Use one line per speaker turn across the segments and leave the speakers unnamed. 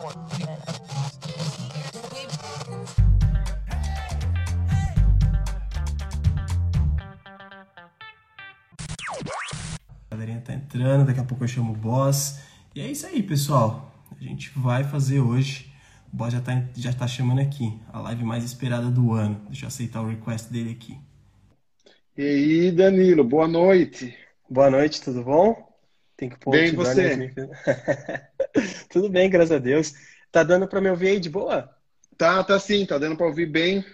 A galerinha tá entrando, daqui a pouco eu chamo o boss. E é isso aí, pessoal. A gente vai fazer hoje. O boss já tá, já tá chamando aqui. A live mais esperada do ano. Deixa eu aceitar o request dele aqui.
E aí, Danilo, boa noite.
Boa noite, tudo bom?
Tem que pôr Bem, você?
tudo bem, graças a Deus. Tá dando para me ouvir aí de boa?
Tá, tá sim, tá dando para ouvir bem.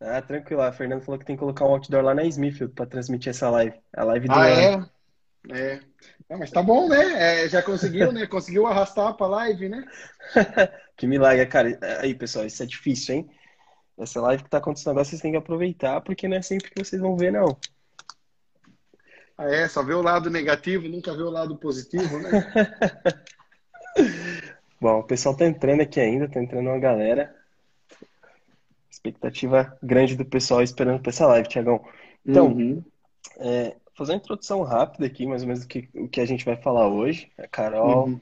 Ah, tranquilo. A Fernanda falou que tem que colocar um outdoor lá na Smithfield para transmitir essa live. A live do
Ah, ano. é? É. Não, mas tá bom, né? É, já conseguiu, né? Conseguiu arrastar pra live, né?
que milagre, cara. Aí, pessoal, isso é difícil, hein? Essa live que tá acontecendo agora, vocês têm que aproveitar, porque não é sempre que vocês vão ver, não.
Ah, é? Só vê o lado negativo, nunca vê o lado positivo, né?
Bom, o pessoal tá entrando aqui ainda, tá entrando uma galera. Expectativa grande do pessoal esperando pra essa live, Tiagão. Então, uhum. é, fazer uma introdução rápida aqui, mais ou menos, do que, o que a gente vai falar hoje. A Carol. Uhum.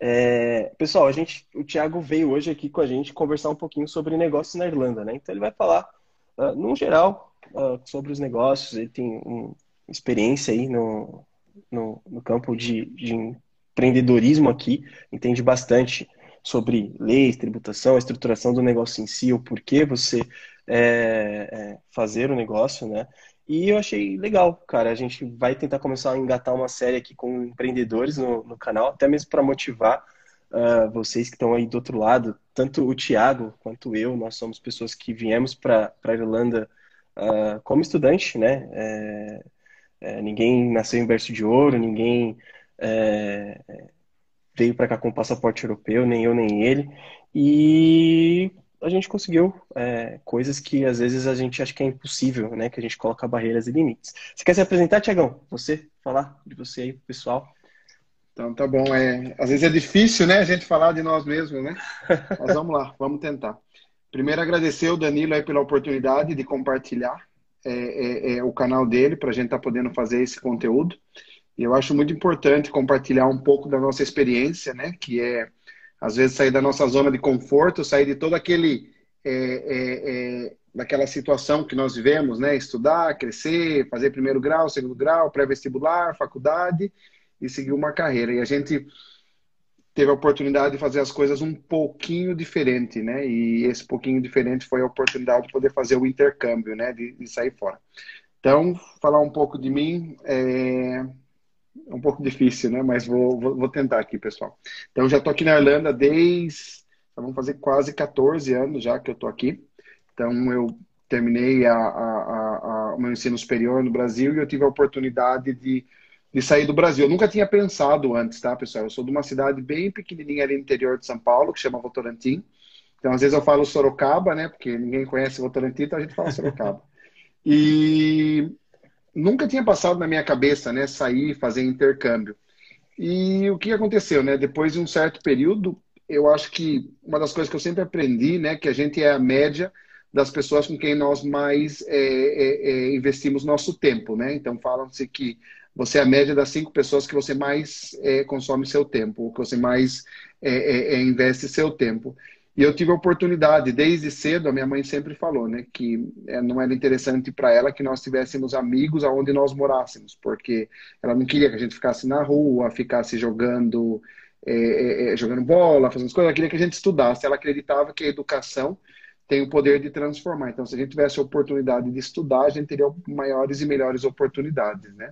É, pessoal, a gente, o Thiago veio hoje aqui com a gente conversar um pouquinho sobre negócios na Irlanda, né? Então ele vai falar, uh, num geral, uh, sobre os negócios. Ele tem um, experiência aí no, no, no campo de, de empreendedorismo aqui, entende bastante sobre leis, tributação, a estruturação do negócio em si, o porquê você é, é, fazer o negócio, né? E eu achei legal, cara. A gente vai tentar começar a engatar uma série aqui com empreendedores no, no canal, até mesmo para motivar uh, vocês que estão aí do outro lado. Tanto o Tiago quanto eu, nós somos pessoas que viemos para a Irlanda uh, como estudante, né? É, é, ninguém nasceu em berço de ouro, ninguém é, veio para cá com passaporte europeu, nem eu nem ele. E a gente conseguiu é, coisas que às vezes a gente acha que é impossível, né? Que a gente coloca barreiras e limites. Você quer se apresentar, Tiagão? Você falar de você aí pro pessoal?
Então tá bom. É, às vezes é difícil, né, a gente falar de nós mesmos, né? Mas vamos lá, vamos tentar. Primeiro agradecer o Danilo aí pela oportunidade de compartilhar é, é, é o canal dele para a gente estar tá podendo fazer esse conteúdo. Eu acho muito importante compartilhar um pouco da nossa experiência, né? Que é às vezes sair da nossa zona de conforto, sair de todo aquele é, é, é, daquela situação que nós vivemos, né? Estudar, crescer, fazer primeiro grau, segundo grau, pré-vestibular, faculdade e seguir uma carreira. E a gente teve a oportunidade de fazer as coisas um pouquinho diferente, né? E esse pouquinho diferente foi a oportunidade de poder fazer o intercâmbio, né? De, de sair fora. Então, falar um pouco de mim, é, é um pouco difícil, né? Mas vou, vou, vou tentar aqui, pessoal. Então, já estou aqui na Irlanda desde. Vamos fazer quase 14 anos já que eu estou aqui. Então, eu terminei a, a, a, o meu ensino superior no Brasil e eu tive a oportunidade de, de sair do Brasil. Eu nunca tinha pensado antes, tá, pessoal? Eu sou de uma cidade bem pequenininha ali no interior de São Paulo, que chama Votorantim. Então, às vezes eu falo Sorocaba, né? Porque ninguém conhece Votorantim, então a gente fala Sorocaba. E nunca tinha passado na minha cabeça, né, sair, fazer intercâmbio. E o que aconteceu, né? Depois de um certo período, eu acho que uma das coisas que eu sempre aprendi, né, que a gente é a média das pessoas com quem nós mais é, é, é, investimos nosso tempo, né? Então falam-se que você é a média das cinco pessoas que você mais é, consome seu tempo, que você mais é, é, investe seu tempo. E eu tive a oportunidade, desde cedo, a minha mãe sempre falou, né, que é, não era interessante para ela que nós tivéssemos amigos aonde nós morássemos, porque ela não queria que a gente ficasse na rua, ficasse jogando, é, é, é, jogando bola, fazendo coisas, ela queria que a gente estudasse. Ela acreditava que a educação tem o poder de transformar. Então, se a gente tivesse a oportunidade de estudar, a gente teria maiores e melhores oportunidades, né?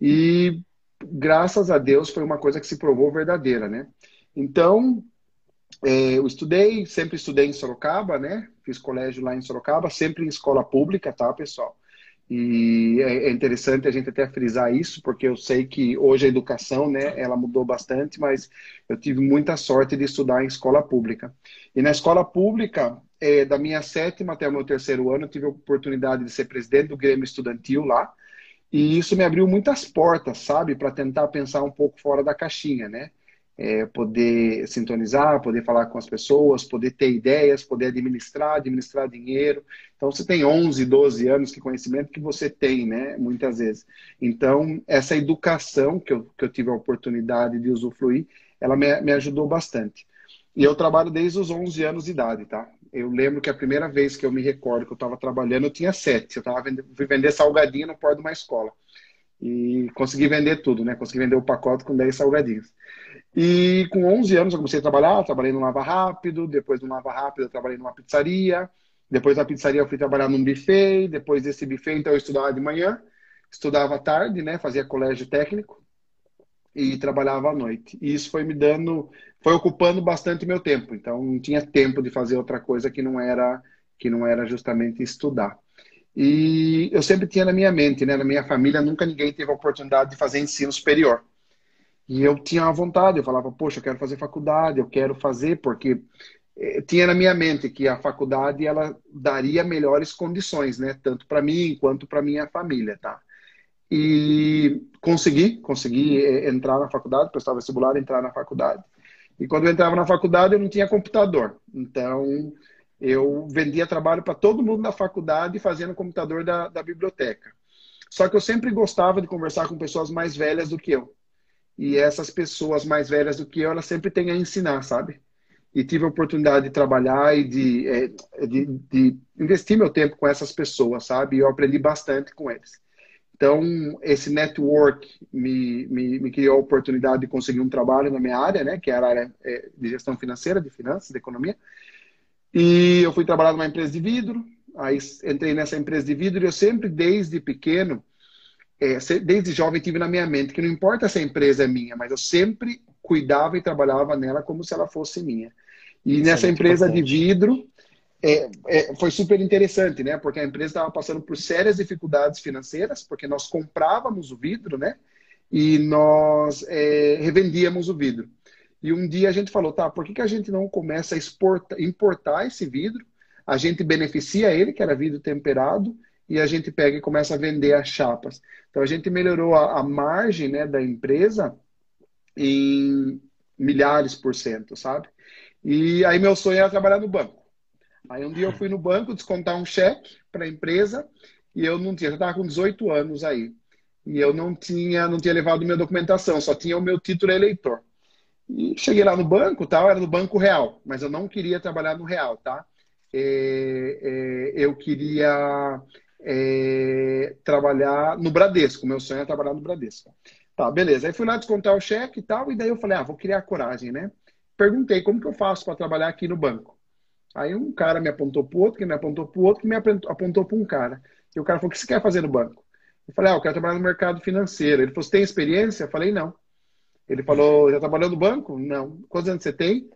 E graças a Deus foi uma coisa que se provou verdadeira, né? Então, eu estudei, sempre estudei em Sorocaba, né? Fiz colégio lá em Sorocaba, sempre em escola pública, tá, pessoal? E é, é interessante a gente até frisar isso, porque eu sei que hoje a educação, né, ela mudou bastante, mas eu tive muita sorte de estudar em escola pública. E na escola pública, é, da minha sétima até o meu terceiro ano, eu tive a oportunidade de ser presidente do Grêmio Estudantil lá, e isso me abriu muitas portas, sabe, para tentar pensar um pouco fora da caixinha, né? É, poder sintonizar, poder falar com as pessoas, poder ter ideias, poder administrar, administrar dinheiro. Então, você tem 11, 12 anos, que conhecimento que você tem, né? Muitas vezes. Então, essa educação que eu, que eu tive a oportunidade de usufruir, ela me, me ajudou bastante. E eu trabalho desde os 11 anos de idade, tá? Eu lembro que a primeira vez que eu me recordo que eu estava trabalhando, eu tinha sete. Eu estava vendo, fui vender salgadinho no porto de uma escola. E consegui vender tudo, né? Consegui vender o pacote com 10 salgadinhos. E com 11 anos eu comecei a trabalhar, trabalhei no Lava Rápido, depois no Lava Rápido eu trabalhei numa pizzaria, depois da pizzaria eu fui trabalhar num buffet, depois desse buffet então eu estudava de manhã, estudava à tarde, né? Fazia colégio técnico e trabalhava à noite. E isso foi me dando, foi ocupando bastante meu tempo. Então não tinha tempo de fazer outra coisa que não era que não era justamente estudar. E eu sempre tinha na minha mente, né, na minha família nunca ninguém teve a oportunidade de fazer ensino superior. E eu tinha uma vontade, eu falava, poxa, eu quero fazer faculdade, eu quero fazer porque eh, tinha na minha mente que a faculdade ela daria melhores condições, né, tanto para mim quanto para minha família, tá? E consegui, consegui eh, entrar na faculdade, prestar vestibular, entrar na faculdade. E quando eu entrava na faculdade, eu não tinha computador. Então, eu vendia trabalho para todo mundo na faculdade fazendo computador da, da biblioteca. Só que eu sempre gostava de conversar com pessoas mais velhas do que eu. E essas pessoas mais velhas do que eu, elas sempre têm a ensinar, sabe? E tive a oportunidade de trabalhar e de, é, de, de investir meu tempo com essas pessoas, sabe? E eu aprendi bastante com eles. Então, esse network me, me, me, criou a oportunidade de conseguir um trabalho na minha área, né, que era a área é, de gestão financeira, de finanças, de economia. E eu fui trabalhar numa empresa de vidro, aí entrei nessa empresa de vidro e eu sempre, desde pequeno, é, desde jovem, tive na minha mente que não importa se a empresa é minha, mas eu sempre cuidava e trabalhava nela como se ela fosse minha. E Isso é nessa é empresa importante. de vidro, é, é, foi super interessante, né? Porque a empresa estava passando por sérias dificuldades financeiras, porque nós comprávamos o vidro, né? E nós é, revendíamos o vidro. E um dia a gente falou, tá, por que, que a gente não começa a exportar, importar esse vidro? A gente beneficia ele, que era vidro temperado, e a gente pega e começa a vender as chapas. Então a gente melhorou a, a margem né, da empresa em milhares por cento, sabe? E aí meu sonho era trabalhar no banco. Aí um dia eu fui no banco descontar um cheque para a empresa e eu não tinha, eu estava com 18 anos aí. E eu não tinha, não tinha levado minha documentação, só tinha o meu título eleitor. E cheguei lá no banco, tal, era no Banco Real, mas eu não queria trabalhar no Real, tá? É, é, eu queria é, trabalhar no Bradesco, meu sonho é trabalhar no Bradesco. Tá, beleza. Aí fui lá descontar o cheque e tal, e daí eu falei, ah, vou criar coragem, né? Perguntei como que eu faço para trabalhar aqui no banco. Aí um cara me apontou para o outro, que me apontou para o outro, que me apontou para um cara. E o cara falou: O que você quer fazer no banco? Eu falei: Ah, eu quero trabalhar no mercado financeiro. Ele falou: Você tem experiência? Eu falei: Não. Ele falou: Já trabalhou no banco? Não. Quantos anos você tem?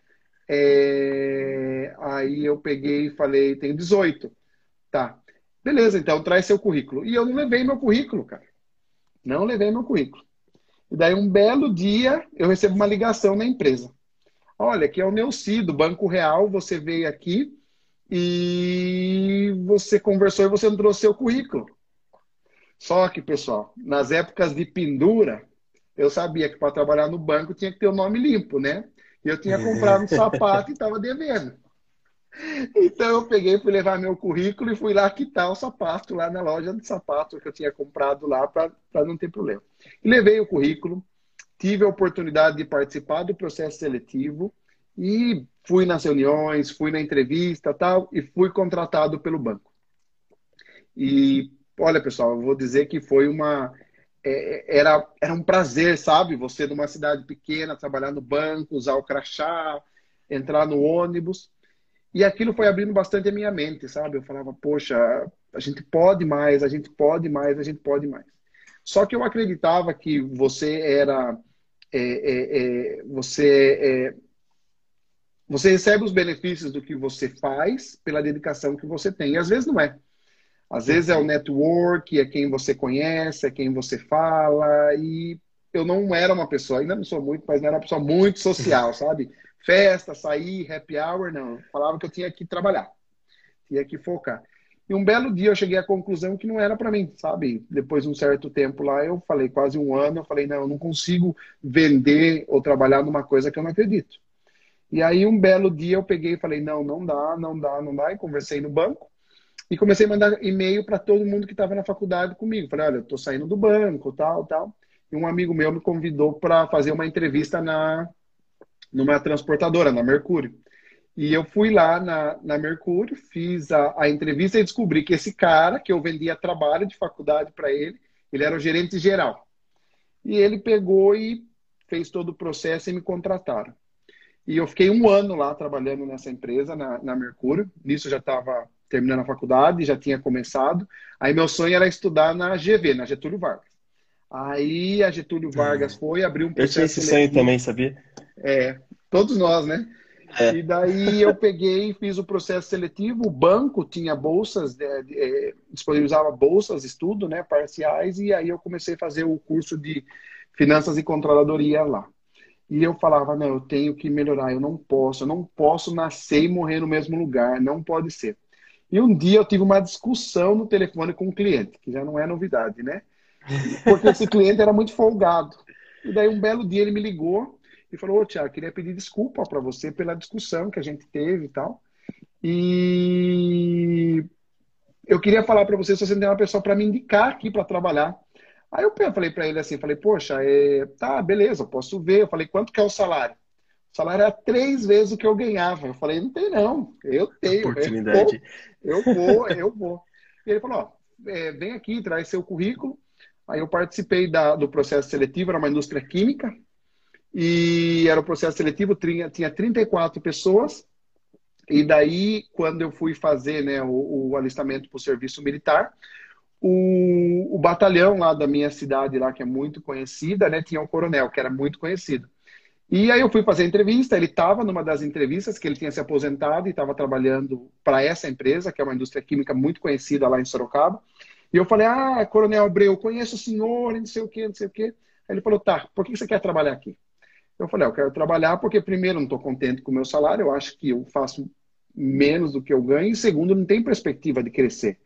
É... Aí eu peguei e falei: Tenho 18. Tá. Beleza, então traz seu currículo. E eu não levei meu currículo, cara. Não levei meu currículo. E daí, um belo dia, eu recebo uma ligação na empresa. Olha, aqui é o Neuci, do Banco Real, você veio aqui e você conversou e você não trouxe seu currículo. Só que, pessoal, nas épocas de pendura, eu sabia que para trabalhar no banco tinha que ter o nome limpo, né? E eu tinha comprado um sapato e estava devendo. Então eu peguei, fui levar meu currículo e fui lá quitar o sapato lá na loja de sapato que eu tinha comprado lá para não ter problema. E levei o currículo, tive a oportunidade de participar do processo seletivo e fui nas reuniões, fui na entrevista tal, e fui contratado pelo banco. E olha, pessoal, eu vou dizer que foi uma. É, era, era um prazer, sabe? Você numa cidade pequena, trabalhar no banco, usar o crachá, entrar no ônibus. E aquilo foi abrindo bastante a minha mente, sabe? Eu falava, poxa, a gente pode mais, a gente pode mais, a gente pode mais. Só que eu acreditava que você era é, é, é, você, é, você recebe os benefícios do que você faz pela dedicação que você tem. E às vezes não é. Às vezes é o network, é quem você conhece, é quem você fala. E eu não era uma pessoa, ainda não sou muito, mas não era uma pessoa muito social, sabe? Festa, sair, happy hour, não. Falava que eu tinha que trabalhar, tinha que focar. E um belo dia eu cheguei à conclusão que não era para mim, sabe? Depois de um certo tempo lá, eu falei, quase um ano, eu falei, não, eu não consigo vender ou trabalhar numa coisa que eu não acredito. E aí um belo dia eu peguei e falei, não, não dá, não dá, não dá. E conversei no banco e comecei a mandar e-mail para todo mundo que estava na faculdade comigo. Falei, olha, eu tô saindo do banco, tal, tal. E um amigo meu me convidou para fazer uma entrevista na numa transportadora, na Mercúrio. E eu fui lá na, na Mercúrio, fiz a, a entrevista e descobri que esse cara, que eu vendia trabalho de faculdade para ele, ele era o gerente geral. E ele pegou e fez todo o processo e me contrataram. E eu fiquei um ano lá trabalhando nessa empresa, na, na Mercúrio. Nisso já estava terminando a faculdade, já tinha começado. Aí meu sonho era estudar na GV, na Getúlio Vargas. Aí a Getúlio Vargas hum. foi, abriu um
processo. Eu tinha esse sonho também, sabia?
É, todos nós, né? É. E daí eu peguei e fiz o processo seletivo. O banco tinha bolsas, é, é, disponibilizava bolsas, estudo, né, parciais, e aí eu comecei a fazer o curso de finanças e controladoria lá. E eu falava, não, eu tenho que melhorar, eu não posso, eu não posso nascer e morrer no mesmo lugar, não pode ser. E um dia eu tive uma discussão no telefone com um cliente, que já não é novidade, né? Porque esse cliente era muito folgado. E daí um belo dia ele me ligou e falou: Ô, Tiago, queria pedir desculpa para você pela discussão que a gente teve e tal. E eu queria falar para você se você tem uma pessoa para me indicar aqui para trabalhar. Aí eu falei para ele assim, falei, poxa, é... tá, beleza, posso ver. Eu falei, quanto que é o salário? O salário era três vezes o que eu ganhava. Eu falei, não tem não, eu tenho.
Oportunidade.
Eu vou, eu vou. Eu vou. E ele falou, ó, é, vem aqui, traz seu currículo. Aí eu participei da, do processo seletivo, era uma indústria química, e era o processo seletivo, tinha, tinha 34 pessoas, e daí, quando eu fui fazer né, o, o alistamento para o serviço militar, o, o, batalhão lá da minha cidade, lá que é muito conhecida, né, tinha um coronel, que era muito conhecido. E aí eu fui fazer a entrevista, ele estava numa das entrevistas, que ele tinha se aposentado e estava trabalhando para essa empresa, que é uma indústria química muito conhecida lá em Sorocaba. E eu falei, ah, Coronel Abreu, conheço o senhor, não sei o quê, não sei o quê. Aí ele falou, tá, por que você quer trabalhar aqui? Eu falei, ah, eu quero trabalhar porque, primeiro, não estou contente com o meu salário, eu acho que eu faço menos do que eu ganho, e, segundo, não tem perspectiva de crescer.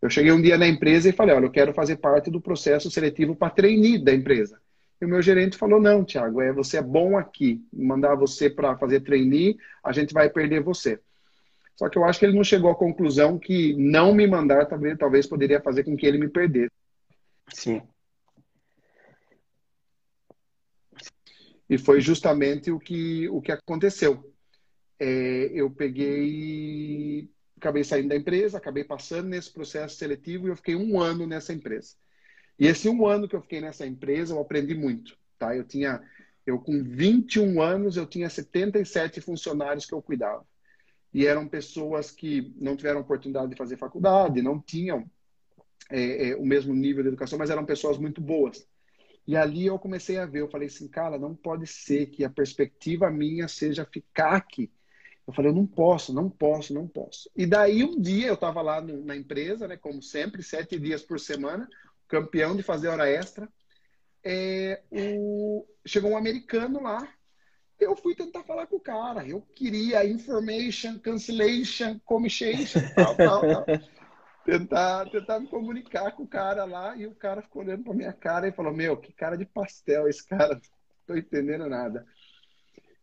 Eu cheguei um dia na empresa e falei, olha, eu quero fazer parte do processo seletivo para trainee da empresa. E o meu gerente falou, não, Tiago, é, você é bom aqui, mandar você para fazer trainee, a gente vai perder você. Só que eu acho que ele não chegou à conclusão que não me mandar talvez, talvez poderia fazer com que ele me perdesse.
Sim.
E foi justamente o que, o que aconteceu. É, eu peguei, acabei saindo da empresa, acabei passando nesse processo seletivo e eu fiquei um ano nessa empresa. E esse um ano que eu fiquei nessa empresa, eu aprendi muito. Tá? Eu tinha, eu com 21 anos, eu tinha 77 funcionários que eu cuidava. E eram pessoas que não tiveram oportunidade de fazer faculdade, não tinham é, é, o mesmo nível de educação, mas eram pessoas muito boas. E ali eu comecei a ver, eu falei assim, cara, não pode ser que a perspectiva minha seja ficar aqui. Eu falei, eu não posso, não posso, não posso. E daí um dia eu estava lá no, na empresa, né, como sempre, sete dias por semana, campeão de fazer hora extra. É, o... Chegou um americano lá, eu fui tentar falar com o cara. Eu queria information, cancellation, commission, tal, tal, tal tentar, tentar me comunicar com o cara lá e o cara ficou olhando pra minha cara e falou: Meu, que cara de pastel esse cara, não tô entendendo nada.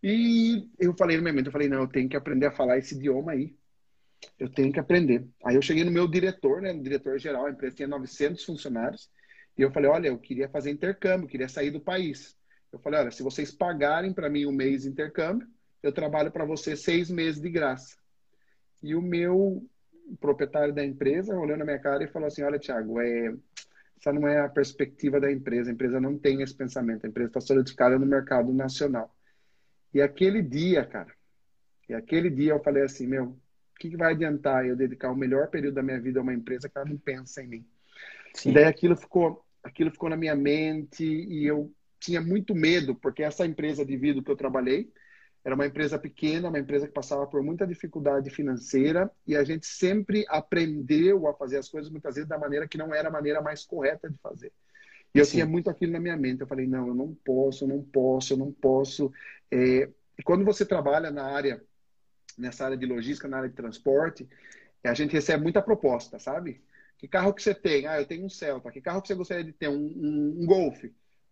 E eu falei no meu mente, eu falei: Não, eu tenho que aprender a falar esse idioma aí. Eu tenho que aprender. Aí eu cheguei no meu diretor, né, no diretor geral, a empresa tinha 900 funcionários, e eu falei: Olha, eu queria fazer intercâmbio, queria sair do país. Eu falei: Olha, se vocês pagarem para mim um mês de intercâmbio, eu trabalho para você seis meses de graça. E o meu o proprietário da empresa olhou na minha cara e falou assim: Olha, Thiago, é, essa não é a perspectiva da empresa. A empresa não tem esse pensamento. A empresa está solidificada no mercado nacional. E aquele dia, cara, e aquele dia eu falei assim: Meu, o que, que vai adiantar eu dedicar o melhor período da minha vida a uma empresa que ela não pensa em mim? Sim. E daí aquilo ficou, aquilo ficou na minha mente e eu tinha muito medo, porque essa empresa de vidro que eu trabalhei, era uma empresa pequena, uma empresa que passava por muita dificuldade financeira e a gente sempre aprendeu a fazer as coisas muitas vezes da maneira que não era a maneira mais correta de fazer. E eu Sim. tinha muito aquilo na minha mente. Eu falei, não, eu não posso, eu não posso, eu não posso. É... E quando você trabalha na área, nessa área de logística, na área de transporte, a gente recebe muita proposta, sabe? Que carro que você tem? Ah, eu tenho um Celta. Que carro que você gostaria de ter? Um, um, um Golf.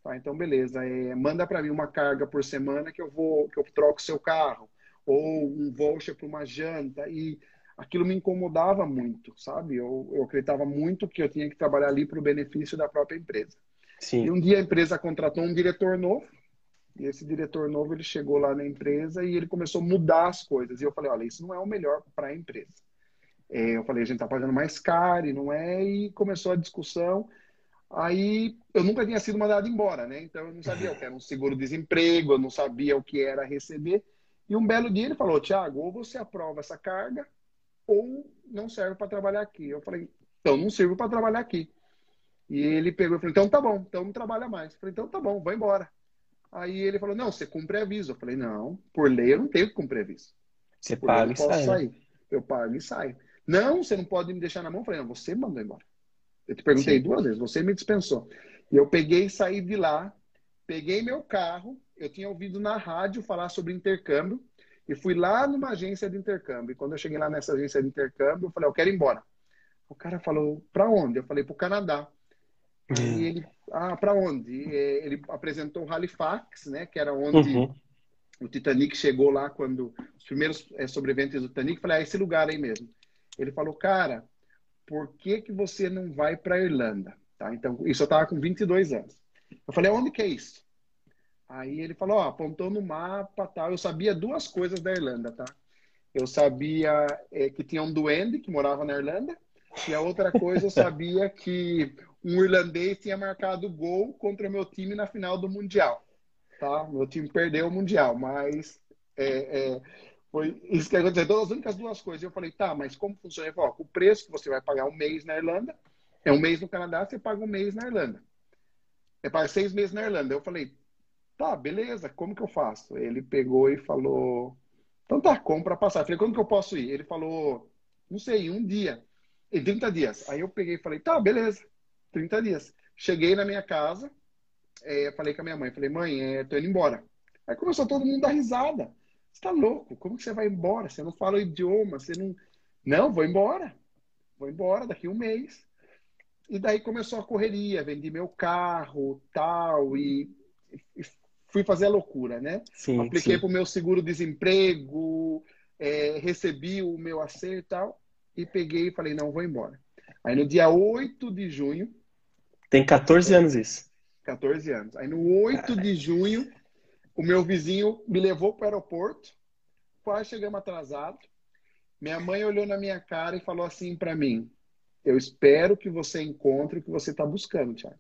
Tá, então, beleza. É, manda para mim uma carga por semana que eu vou, que eu troco seu carro, ou um voucher para uma janta. E aquilo me incomodava muito, sabe? Eu, eu acreditava muito que eu tinha que trabalhar ali para o benefício da própria empresa. Sim. E um dia a empresa contratou um diretor novo, E esse diretor novo, ele chegou lá na empresa e ele começou a mudar as coisas. E eu falei, olha, isso não é o melhor para a empresa. É, eu falei, a gente está pagando mais caro e não é. E começou a discussão. Aí eu nunca tinha sido mandado embora, né? Então eu não sabia o que era um seguro-desemprego, eu não sabia o que era receber. E um belo dia ele falou, Tiago, ou você aprova essa carga ou não serve para trabalhar aqui. Eu falei, então não sirvo para trabalhar aqui. E ele pegou e falou, então tá bom, então não trabalha mais. Eu falei, então tá bom, vai embora. Aí ele falou, não, você cumpre aviso. Eu falei, não, por lei eu não tenho que cumprir aviso.
Você por paga e sai. Sair.
Eu pago e saio. Não, você não pode me deixar na mão. Eu falei, não, você mandou embora. Eu te perguntei Sim. duas vezes, você me dispensou. E eu peguei e saí de lá, peguei meu carro, eu tinha ouvido na rádio falar sobre intercâmbio, e fui lá numa agência de intercâmbio. E quando eu cheguei lá nessa agência de intercâmbio, eu falei, eu quero ir embora. O cara falou, para onde? Eu falei, para o Canadá. E hum. ele, ah, para onde? É, ele apresentou o Halifax, né, que era onde uhum. o Titanic chegou lá quando os primeiros é, sobreviventes do Titanic. Eu falei, ah, esse lugar aí mesmo. Ele falou, cara, por que que você não vai para Irlanda? Tá? Então, isso eu estava com 22 anos. Eu falei, onde que é isso? Aí ele falou, ó, apontou no mapa, tal. Eu sabia duas coisas da Irlanda, tá? Eu sabia é, que tinha um duende que morava na Irlanda e a outra coisa eu sabia que um irlandês tinha marcado gol contra o meu time na final do Mundial. Tá? Meu time perdeu o Mundial, mas é, é, foi isso que aconteceu. Então, as únicas duas coisas. Eu falei, tá, mas como funciona? Ele falou, o preço que você vai pagar um mês na Irlanda é um mês no Canadá, você paga um mês na Irlanda. É para seis meses na Irlanda. Eu falei, tá, beleza, como que eu faço? Ele pegou e falou, então tá, compra passar. Eu falei, quando que eu posso ir? Ele falou, não sei, um dia. Em 30 dias. Aí eu peguei e falei, tá, beleza. 30 dias. Cheguei na minha casa, é, falei com a minha mãe, falei, mãe, é, tô indo embora. Aí começou todo mundo a dar risada. Você tá louco? Como que você vai embora? Você não fala o idioma, você não. Não, vou embora. Vou embora daqui a um mês. E daí começou a correria, vendi meu carro, tal, e, e fui fazer a loucura, né? Sim, Apliquei para o meu seguro-desemprego, é, recebi o meu acerto e tal, e peguei e falei, não, vou embora. Aí no dia 8 de junho.
Tem 14 anos isso.
14 anos. Aí no 8 de junho, o meu vizinho me levou para o aeroporto. Quase chegamos atrasado. Minha mãe olhou na minha cara e falou assim para mim: Eu espero que você encontre o que você está buscando, Tiago.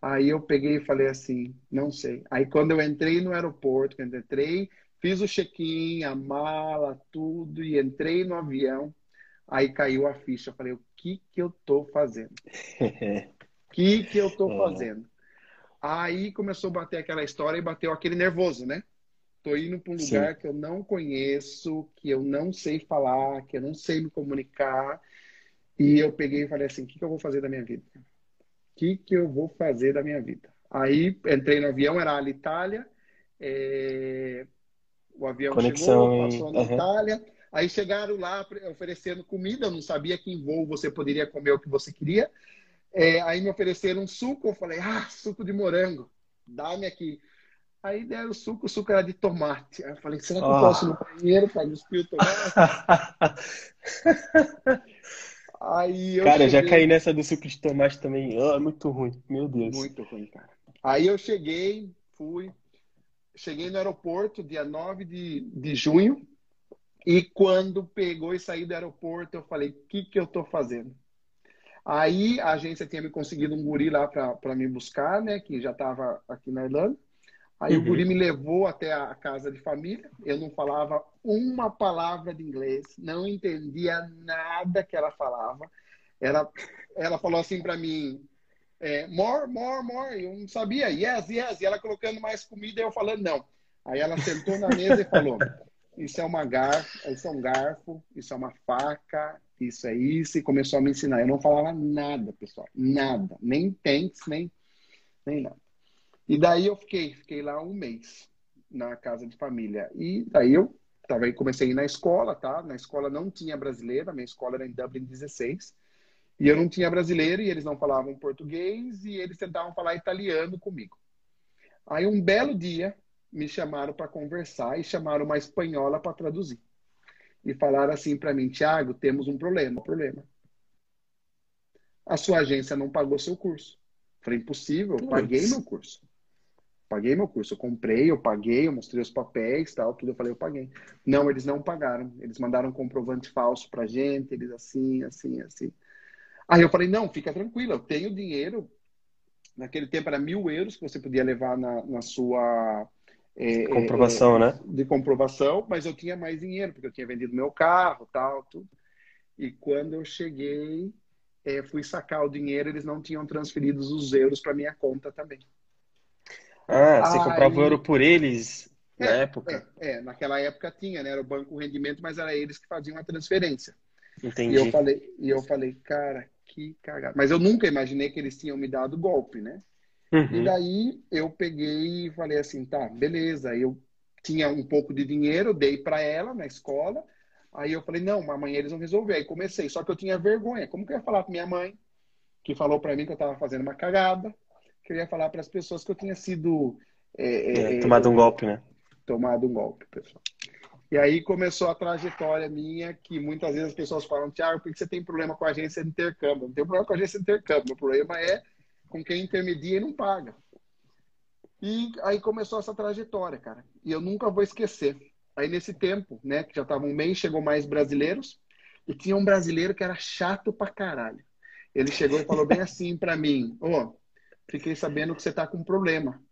Aí eu peguei e falei assim: Não sei. Aí quando eu entrei no aeroporto, quando eu entrei, fiz o check-in, a mala, tudo, e entrei no avião. Aí caiu a ficha. Eu falei, o que que eu tô fazendo? O que que eu tô é. fazendo? Aí começou a bater aquela história e bateu aquele nervoso, né? Tô indo para um lugar Sim. que eu não conheço, que eu não sei falar, que eu não sei me comunicar. E eu peguei e falei assim, o que, que eu vou fazer da minha vida? O que, que eu vou fazer da minha vida? Aí entrei no avião, era a Itália. É... O avião Conexão chegou, passou na uhum. Itália Aí chegaram lá oferecendo comida, eu não sabia que em voo você poderia comer o que você queria. É, aí me ofereceram um suco, eu falei, ah, suco de morango, dá-me aqui. Aí deram o suco, o suco era de tomate. Aí eu falei, será que oh. eu posso no banheiro para cuspir o tomate?
aí cara, cheguei... já caí nessa do suco de tomate também. Oh, é muito ruim, meu Deus.
Muito ruim, cara. Aí eu cheguei, fui, cheguei no aeroporto dia 9 de, de junho, e quando pegou e saiu do aeroporto, eu falei: o que, que eu estou fazendo? Aí a agência tinha me conseguido um guri lá para me buscar, né? Que já estava aqui na Irlanda. Aí uhum. o guri me levou até a casa de família. Eu não falava uma palavra de inglês, não entendia nada que ela falava. Ela, ela falou assim para mim: é, more, more, more. Eu não sabia, yes, yes. E ela colocando mais comida e eu falando não. Aí ela sentou na mesa e falou: isso é uma garfo, isso é um garfo, isso é uma faca, isso é isso, e começou a me ensinar. Eu não falava nada, pessoal, nada, nem thanks, nem, nem nada. E daí eu fiquei, fiquei lá um mês na casa de família. E daí eu tava, comecei a ir na escola, tá? Na escola não tinha brasileira, minha escola era em Dublin 16. E eu não tinha brasileiro e eles não falavam português e eles tentavam falar italiano comigo. Aí um belo dia, me chamaram para conversar e chamaram uma espanhola para traduzir. E falaram assim para mim, Tiago, temos um problema, um problema. A sua agência não pagou seu curso. Falei, impossível, eu paguei meu curso. paguei meu curso. Eu comprei, eu paguei, eu mostrei os papéis, tal, tudo. Eu falei, eu paguei. Não, eles não pagaram. Eles mandaram um comprovante falso pra gente, eles assim, assim, assim. Aí eu falei, não, fica tranquila, eu tenho dinheiro. Naquele tempo era mil euros que você podia levar na, na sua
é, é comprovação,
é,
né?
De comprovação, mas eu tinha mais dinheiro, porque eu tinha vendido meu carro, tal, tudo. E quando eu cheguei, é, fui sacar o dinheiro, eles não tinham transferido os euros para minha conta também.
Ah, você Aí... comprava o euro por eles na
é,
época?
É, é, naquela época tinha, né? Era o banco rendimento, mas era eles que faziam a transferência.
Entendi.
E eu falei, e eu falei, cara, que cagada. Mas eu nunca imaginei que eles tinham me dado golpe, né? Uhum. E daí eu peguei e falei assim, tá, beleza. Eu tinha um pouco de dinheiro, dei para ela na escola. Aí eu falei, não, amanhã eles vão resolver. Aí comecei, só que eu tinha vergonha. Como que eu ia falar com minha mãe, que falou para mim que eu estava fazendo uma cagada, que eu ia falar para as pessoas que eu tinha sido
é, é, é, tomado um golpe, né?
Tomado um golpe, pessoal. E aí começou a trajetória minha, que muitas vezes as pessoas falam, Tiago, por que você tem problema com a agência de intercâmbio? Não tem problema com a agência de intercâmbio, o problema é com quem intermedia e não paga. E aí começou essa trajetória, cara. E eu nunca vou esquecer. Aí nesse tempo, né, que já tava um mês, chegou mais brasileiros, e tinha um brasileiro que era chato pra caralho. Ele chegou e falou bem assim para mim, ô, oh, fiquei sabendo que você tá com um problema.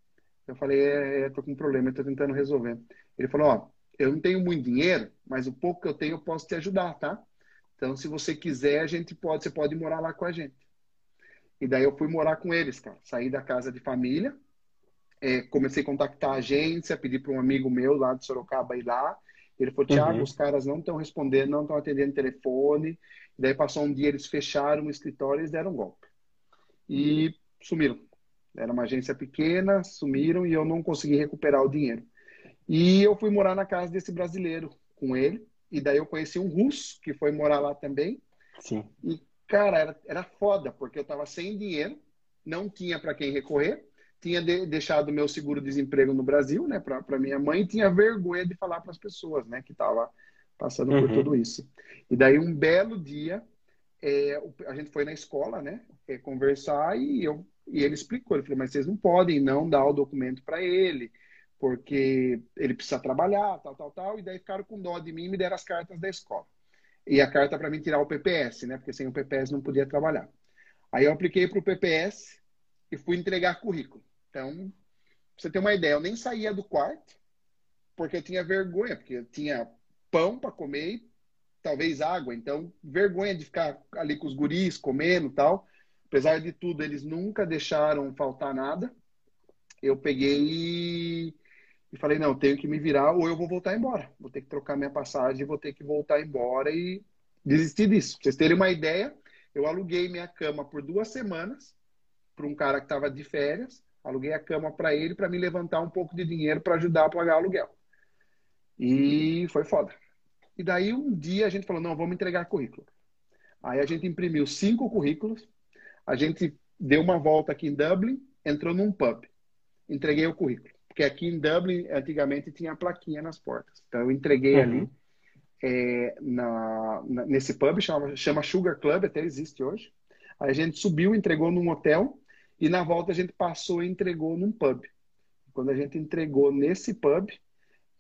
Eu falei, é, é tô com um problema, eu tô tentando resolver. Ele falou, ó, oh, eu não tenho muito dinheiro, mas o pouco que eu tenho eu posso te ajudar, tá? Então, se você quiser, a gente pode, você pode morar lá com a gente. E daí eu fui morar com eles, cara. Saí da casa de família, é, comecei a contactar a agência, pedi para um amigo meu lá de Sorocaba ir lá. Ele falou, Tiago, uhum. os caras não estão respondendo, não estão atendendo telefone. E daí passou um dia, eles fecharam o escritório e deram um golpe. E sumiram. Era uma agência pequena, sumiram e eu não consegui recuperar o dinheiro. E eu fui morar na casa desse brasileiro com ele. E daí eu conheci um russo que foi morar lá também.
Sim.
E, cara, era, era foda, porque eu tava sem dinheiro, não tinha para quem recorrer, tinha de, deixado meu seguro-desemprego no Brasil, né, para minha mãe, e tinha vergonha de falar para as pessoas, né, que tava passando uhum. por tudo isso. E daí, um belo dia, é, a gente foi na escola, né, é, conversar e eu e ele explicou, ele falou, mas vocês não podem não dar o documento para ele porque ele precisa trabalhar, tal, tal, tal, e daí ficaram com dó de mim e me deram as cartas da escola. E a carta para mim tirar o PPS, né? Porque sem o PPS não podia trabalhar. Aí eu apliquei para o PPS e fui entregar currículo. Então, pra você ter uma ideia, eu nem saía do quarto porque eu tinha vergonha, porque eu tinha pão para comer e talvez água. Então, vergonha de ficar ali com os guris comendo tal. Apesar de tudo, eles nunca deixaram faltar nada. Eu peguei e falei, não, tenho que me virar ou eu vou voltar embora. Vou ter que trocar minha passagem, vou ter que voltar embora e desistir disso. Pra vocês terem uma ideia, eu aluguei minha cama por duas semanas para um cara que estava de férias. Aluguei a cama para ele para me levantar um pouco de dinheiro para ajudar a pagar o aluguel. E foi foda. E daí um dia a gente falou, não, vamos entregar currículo. Aí a gente imprimiu cinco currículos, a gente deu uma volta aqui em Dublin, entrou num pub, entreguei o currículo porque aqui em Dublin antigamente tinha a plaquinha nas portas. Então eu entreguei uhum. ali é, na, na, nesse pub, chama, chama Sugar Club, até existe hoje. Aí a gente subiu, entregou num hotel e na volta a gente passou e entregou num pub. Quando a gente entregou nesse pub,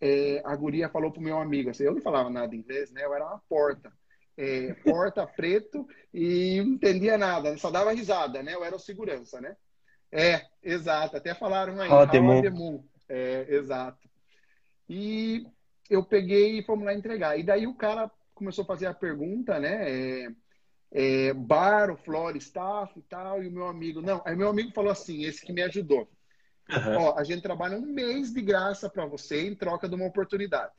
é, a guria falou pro meu amigo, assim, eu não falava nada inglês, né? Eu era uma porta. É, porta preto e não entendia nada, só dava risada, né? Eu era o segurança, né? É, exato. Até falaram aí.
Rodemun.
É, exato. E eu peguei e fomos lá entregar. E daí o cara começou a fazer a pergunta, né? É, é, bar, o staff e tal. E o meu amigo, não. Aí meu amigo falou assim, esse que me ajudou. Uhum. Ó, a gente trabalha um mês de graça para você em troca de uma oportunidade.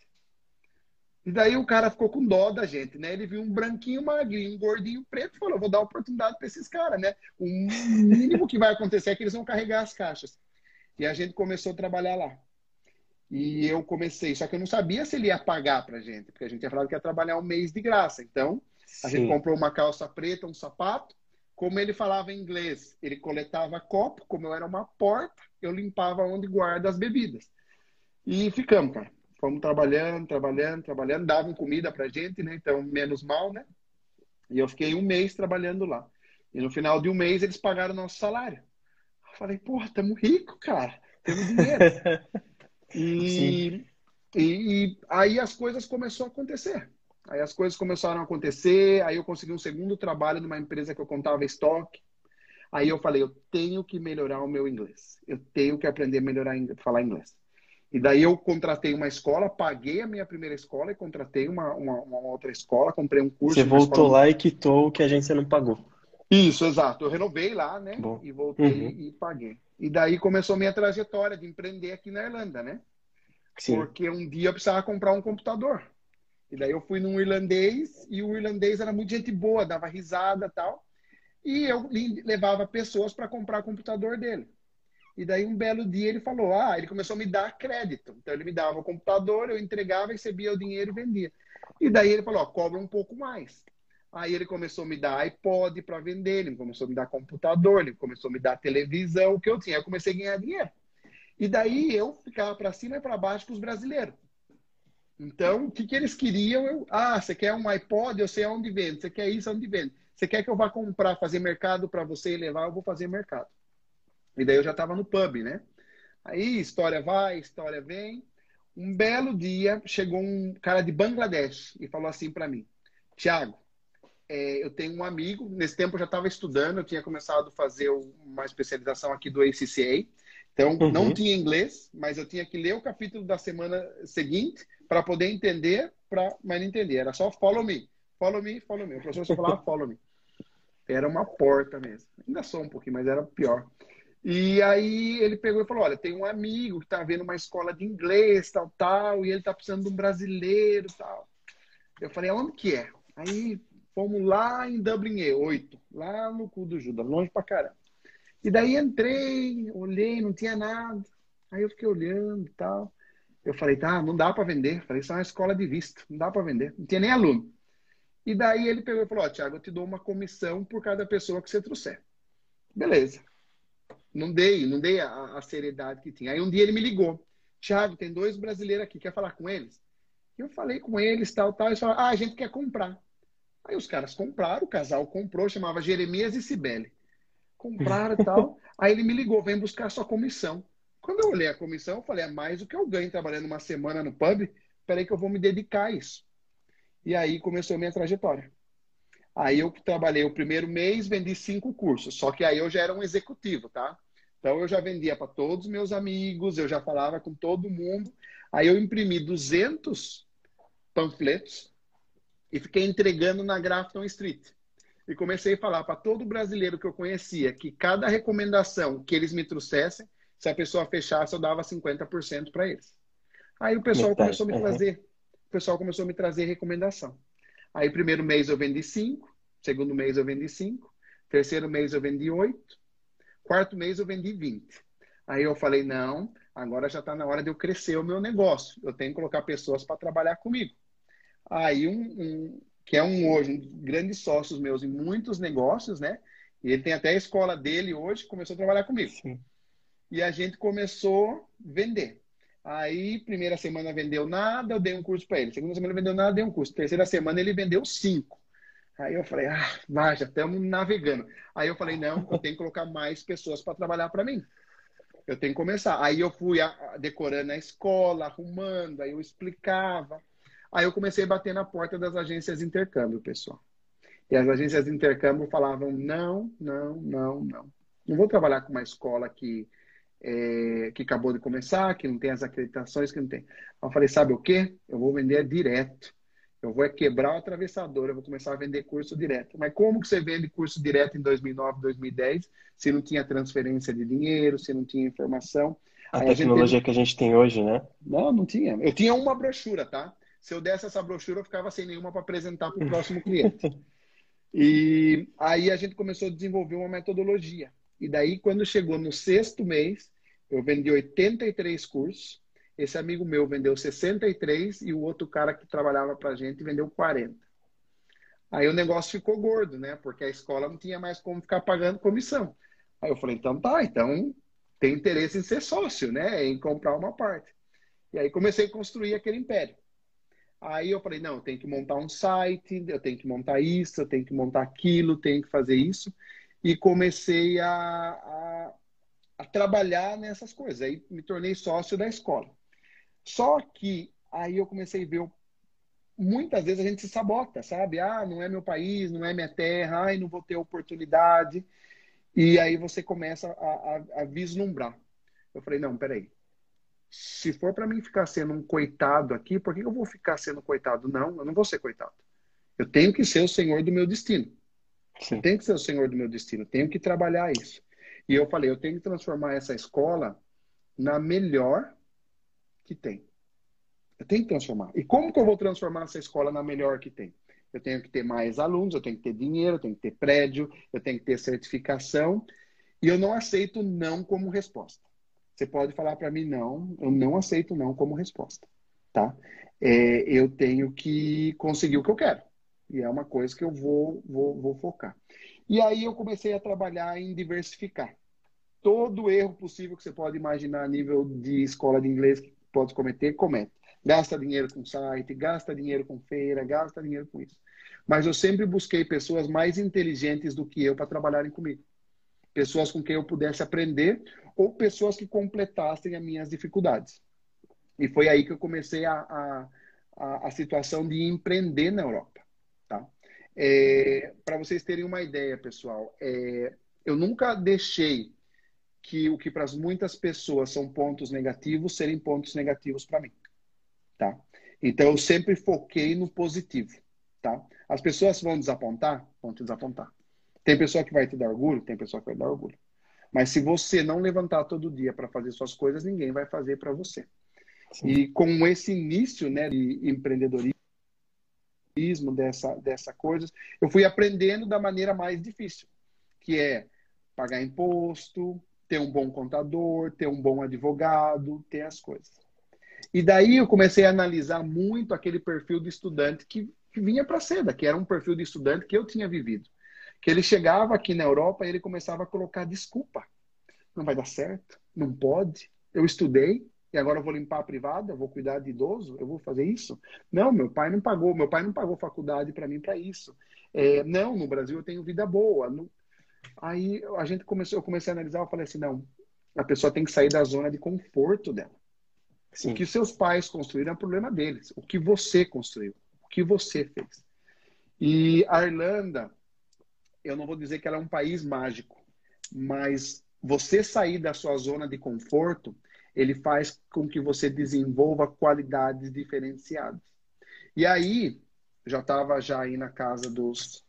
E daí o cara ficou com dó da gente, né? Ele viu um branquinho magrinho, um gordinho preto, e falou: vou dar oportunidade para esses caras, né? O mínimo que vai acontecer é que eles vão carregar as caixas. E a gente começou a trabalhar lá. E eu comecei, só que eu não sabia se ele ia pagar pra gente, porque a gente tinha falado que ia trabalhar um mês de graça. Então, a Sim. gente comprou uma calça preta, um sapato. Como ele falava inglês, ele coletava copo, como eu era uma porta, eu limpava onde guarda as bebidas. E ficamos, cara. Fomos trabalhando, trabalhando, trabalhando, davam comida pra gente, né? Então, menos mal, né? E eu fiquei um mês trabalhando lá. E no final de um mês eles pagaram nosso salário. Eu falei, porra, tamo rico, cara. temos dinheiro. e, e, e, aí as coisas começaram a acontecer. Aí as coisas começaram a acontecer, aí eu consegui um segundo trabalho numa empresa que eu contava estoque. Aí eu falei, eu tenho que melhorar o meu inglês. Eu tenho que aprender a melhorar falar inglês. E daí eu contratei uma escola, paguei a minha primeira escola e contratei uma, uma, uma outra escola, comprei um curso.
Você voltou lá e quitou o que a agência não pagou.
Isso, exato. Eu renovei lá, né? Bom. E voltei uhum. e paguei. E daí começou minha trajetória de empreender aqui na Irlanda, né? Sim. Porque um dia eu precisava comprar um computador. E daí eu fui num irlandês e o irlandês era muito gente boa, dava risada tal. E eu levava pessoas para comprar o computador dele. E daí um belo dia ele falou: Ah, ele começou a me dar crédito. Então ele me dava o computador, eu entregava, recebia o dinheiro e vendia. E daí ele falou: ó, cobra um pouco mais. Aí ele começou a me dar iPod para vender, ele começou a me dar computador, ele começou a me dar televisão, o que eu tinha. Eu comecei a ganhar dinheiro. E daí eu ficava para cima e para baixo com os brasileiros. Então, o que, que eles queriam? Eu, ah, você quer um iPod? Eu sei aonde vende. Você quer isso? Aonde vende? Você quer que eu vá comprar, fazer mercado para você e levar? Eu vou fazer mercado. E daí eu já estava no pub, né? Aí história vai, história vem. Um belo dia chegou um cara de Bangladesh e falou assim para mim: Tiago, é, eu tenho um amigo. Nesse tempo eu já estava estudando, eu tinha começado a fazer uma especialização aqui do ACCA. Então uhum. não tinha inglês, mas eu tinha que ler o capítulo da semana seguinte para poder entender, para mas não entender. Era só follow me, follow me, follow me. O professor só falava follow me. Era uma porta mesmo. Ainda sou um pouquinho, mas era pior. E aí ele pegou e falou: Olha, tem um amigo que está vendo uma escola de inglês, tal, tal, e ele está precisando de um brasileiro, tal. Eu falei: Onde que é? Aí fomos lá em Dublin E, 8, lá no cu do Judas, longe pra caramba. E daí entrei, olhei, não tinha nada. Aí eu fiquei olhando e tal. Eu falei: Tá, não dá para vender. falei: Isso é uma escola de vista, não dá para vender. Não tinha nem aluno. E daí ele pegou e falou: Ó, oh, Tiago, eu te dou uma comissão por cada pessoa que você trouxer. Beleza não dei, não dei a, a, seriedade que tinha. Aí um dia ele me ligou. Thiago, tem dois brasileiros aqui, quer falar com eles? Eu falei com eles, tal, tal. Eles falaram, ah, a gente quer comprar. Aí os caras compraram, o casal comprou, chamava Jeremias e Cibele. Compraram e tal. Aí ele me ligou, vem buscar sua comissão. Quando eu olhei a comissão, eu falei, é mais do que eu ganho trabalhando uma semana no pub. Peraí que eu vou me dedicar a isso. E aí começou a minha trajetória. Aí eu trabalhei o primeiro mês, vendi cinco cursos. Só que aí eu já era um executivo, tá? Então eu já vendia para todos os meus amigos, eu já falava com todo mundo. Aí eu imprimi 200 panfletos e fiquei entregando na Grafton Street. E comecei a falar para todo brasileiro que eu conhecia que cada recomendação que eles me trouxessem, se a pessoa fechasse, eu dava 50% para eles. Aí o pessoal Metade. começou a me trazer, o pessoal começou a me trazer recomendação. Aí primeiro mês eu vendi 5, segundo mês eu vendi 5, terceiro mês eu vendi 8, Quarto mês eu vendi 20. Aí eu falei, não, agora já está na hora de eu crescer o meu negócio. Eu tenho que colocar pessoas para trabalhar comigo. Aí um, um, que é um hoje um grandes sócios meus em muitos negócios, né? E ele tem até a escola dele hoje, começou a trabalhar comigo. Sim. E a gente começou a vender. Aí, primeira semana vendeu nada, eu dei um curso para ele. Segunda semana vendeu nada, dei um curso. Terceira semana ele vendeu cinco. Aí eu falei, ah, vai, já estamos navegando. Aí eu falei, não, eu tenho que colocar mais pessoas para trabalhar para mim. Eu tenho que começar. Aí eu fui decorando a escola, arrumando, aí eu explicava. Aí eu comecei a bater na porta das agências de intercâmbio, pessoal. E as agências de intercâmbio falavam, não, não, não, não. Não vou trabalhar com uma escola que, é, que acabou de começar, que não tem as acreditações, que não tem. Eu falei, sabe o quê? Eu vou vender direto. Eu vou é quebrar o atravessador, eu vou começar a vender curso direto. Mas como que você vende curso direto em 2009, 2010, se não tinha transferência de dinheiro, se não tinha informação?
A Aí tecnologia a que a gente tem hoje, né?
Não, não tinha. Eu tinha uma brochura, tá? Se eu desse essa brochura, eu ficava sem nenhuma para apresentar para o próximo cliente. E aí a gente começou a desenvolver uma metodologia. E daí, quando chegou no sexto mês, eu vendi 83 cursos esse amigo meu vendeu 63 e o outro cara que trabalhava para a gente vendeu 40. Aí o negócio ficou gordo, né? Porque a escola não tinha mais como ficar pagando comissão. Aí eu falei, então tá, então tem interesse em ser sócio, né? Em comprar uma parte. E aí comecei a construir aquele império. Aí eu falei, não, eu tenho que montar um site, eu tenho que montar isso, eu tenho que montar aquilo, tenho que fazer isso. E comecei a, a a trabalhar nessas coisas. Aí me tornei sócio da escola. Só que aí eu comecei a ver muitas vezes a gente se sabota, sabe? Ah, não é meu país, não é minha terra, ai, não vou ter oportunidade. E aí você começa a, a, a vislumbrar. Eu falei, não, peraí. Se for para mim ficar sendo um coitado aqui, por que eu vou ficar sendo coitado? Não, eu não vou ser coitado. Eu tenho que ser o senhor do meu destino. Sim. Eu tenho que ser o senhor do meu destino. Tenho que trabalhar isso. E eu falei, eu tenho que transformar essa escola na melhor que tem. Eu tenho que transformar. E como que eu vou transformar essa escola na melhor que tem? Eu tenho que ter mais alunos, eu tenho que ter dinheiro, eu tenho que ter prédio, eu tenho que ter certificação. E eu não aceito não como resposta. Você pode falar para mim não, eu não aceito não como resposta, tá? É, eu tenho que conseguir o que eu quero. E é uma coisa que eu vou, vou, vou focar. E aí eu comecei a trabalhar em diversificar. Todo erro possível que você pode imaginar a nível de escola de inglês que pode cometer, comete. Gasta dinheiro com site, gasta dinheiro com feira, gasta dinheiro com isso. Mas eu sempre busquei pessoas mais inteligentes do que eu para trabalharem comigo. Pessoas com quem eu pudesse aprender ou pessoas que completassem as minhas dificuldades. E foi aí que eu comecei a, a, a, a situação de empreender na Europa. Tá? É, para vocês terem uma ideia, pessoal, é, eu nunca deixei que o que para muitas pessoas são pontos negativos serem pontos negativos para mim tá? Então eu sempre foquei no positivo, tá? As pessoas vão desapontar, vão te desapontar. Tem pessoa que vai te dar orgulho, tem pessoa que vai dar orgulho. Mas se você não levantar todo dia para fazer suas coisas, ninguém vai fazer para você. Sim. E com esse início, né, de empreendedorismo dessa dessa coisa, eu fui aprendendo da maneira mais difícil, que é pagar imposto, ter um bom contador, ter um bom advogado, ter as coisas. E daí eu comecei a analisar muito aquele perfil de estudante que, que vinha para seda, que era um perfil de estudante que eu tinha vivido. Que ele chegava aqui na Europa e ele começava a colocar desculpa. Não vai dar certo, não pode. Eu estudei e agora eu vou limpar a privada, eu vou cuidar de idoso, eu vou fazer isso? Não, meu pai não pagou, meu pai não pagou faculdade para mim para isso. É, não, no Brasil eu tenho vida boa. Aí a gente começou, eu comecei a analisar, eu falei assim, não, a pessoa tem que sair da zona de conforto dela. Sim. O que seus pais construíram é problema deles. O que você construiu, o que você fez. E a Irlanda, eu não vou dizer que ela é um país mágico, mas você sair da sua zona de conforto, ele faz com que você desenvolva qualidades diferenciadas. E aí, já estava já aí na casa dos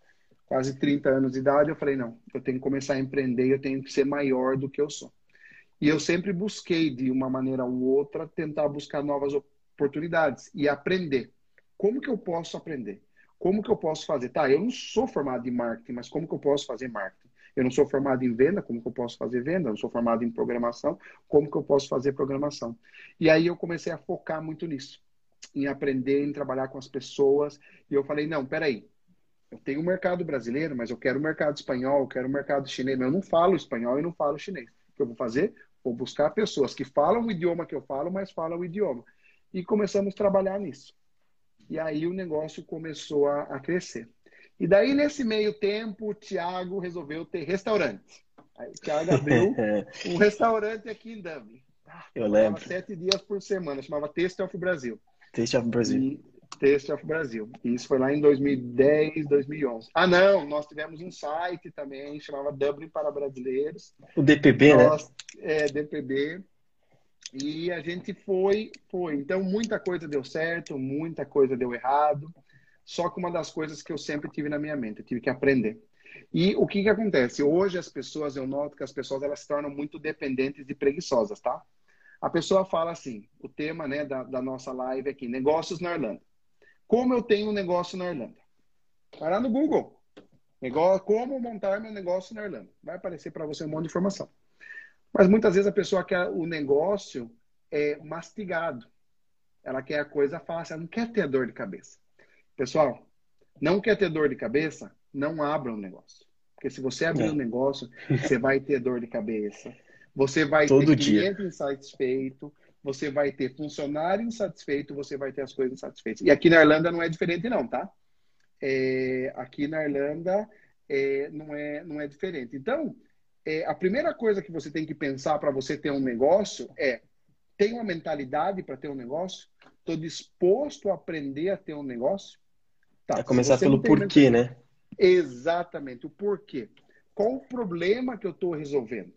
quase 30 anos de idade, eu falei, não, eu tenho que começar a empreender, eu tenho que ser maior do que eu sou. E eu sempre busquei, de uma maneira ou outra, tentar buscar novas oportunidades e aprender. Como que eu posso aprender? Como que eu posso fazer? Tá, eu não sou formado em marketing, mas como que eu posso fazer marketing? Eu não sou formado em venda, como que eu posso fazer venda? Eu não sou formado em programação, como que eu posso fazer programação? E aí eu comecei a focar muito nisso, em aprender, em trabalhar com as pessoas. E eu falei, não, peraí, eu tenho o um mercado brasileiro, mas eu quero o um mercado espanhol, eu quero o um mercado chinês, mas eu não falo espanhol e não falo chinês. O que eu vou fazer? Vou buscar pessoas que falam o idioma que eu falo, mas falam o idioma. E começamos a trabalhar nisso. E aí o negócio começou a, a crescer. E daí, nesse meio tempo, o Thiago resolveu ter restaurante. Aí o Thiago abriu um restaurante aqui em Dublin.
Eu lembro.
Sete dias por semana, chamava Taste of Brasil.
Taste of Brasil.
E, Taste of Brasil. E isso foi lá em 2010, 2011. Ah, não, nós tivemos um site também, chamava Dublin para Brasileiros.
O DPB, né? nós,
né? É, DPB. E a gente foi, foi. Então, muita coisa deu certo, muita coisa deu errado. Só que uma das coisas que eu sempre tive na minha mente, eu tive que aprender. E o que que acontece? Hoje as pessoas, eu noto que as pessoas elas se tornam muito dependentes e preguiçosas, tá? A pessoa fala assim, o tema né, da, da nossa live aqui, negócios na Irlanda. Como eu tenho um negócio na Irlanda? Vai lá no Google. Negócio, como montar meu negócio na Irlanda. Vai aparecer para você um monte de informação. Mas muitas vezes a pessoa quer o negócio é mastigado. Ela quer a coisa fácil, ela não quer ter dor de cabeça. Pessoal, não quer ter dor de cabeça? Não abra um negócio. Porque se você abrir é. um negócio, você vai ter dor de cabeça. Você vai
Todo
ter
dia.
cliente insatisfeito, você vai ter funcionário insatisfeito, você vai ter as coisas insatisfeitas. E aqui na Irlanda não é diferente, não, tá? É, aqui na Irlanda é, não, é, não é diferente. Então, é, a primeira coisa que você tem que pensar para você ter um negócio é: tem uma mentalidade para ter um negócio? Estou disposto a aprender a ter um negócio?
Tá, é começar pelo porquê, né?
Exatamente, o porquê. Qual o problema que eu estou resolvendo?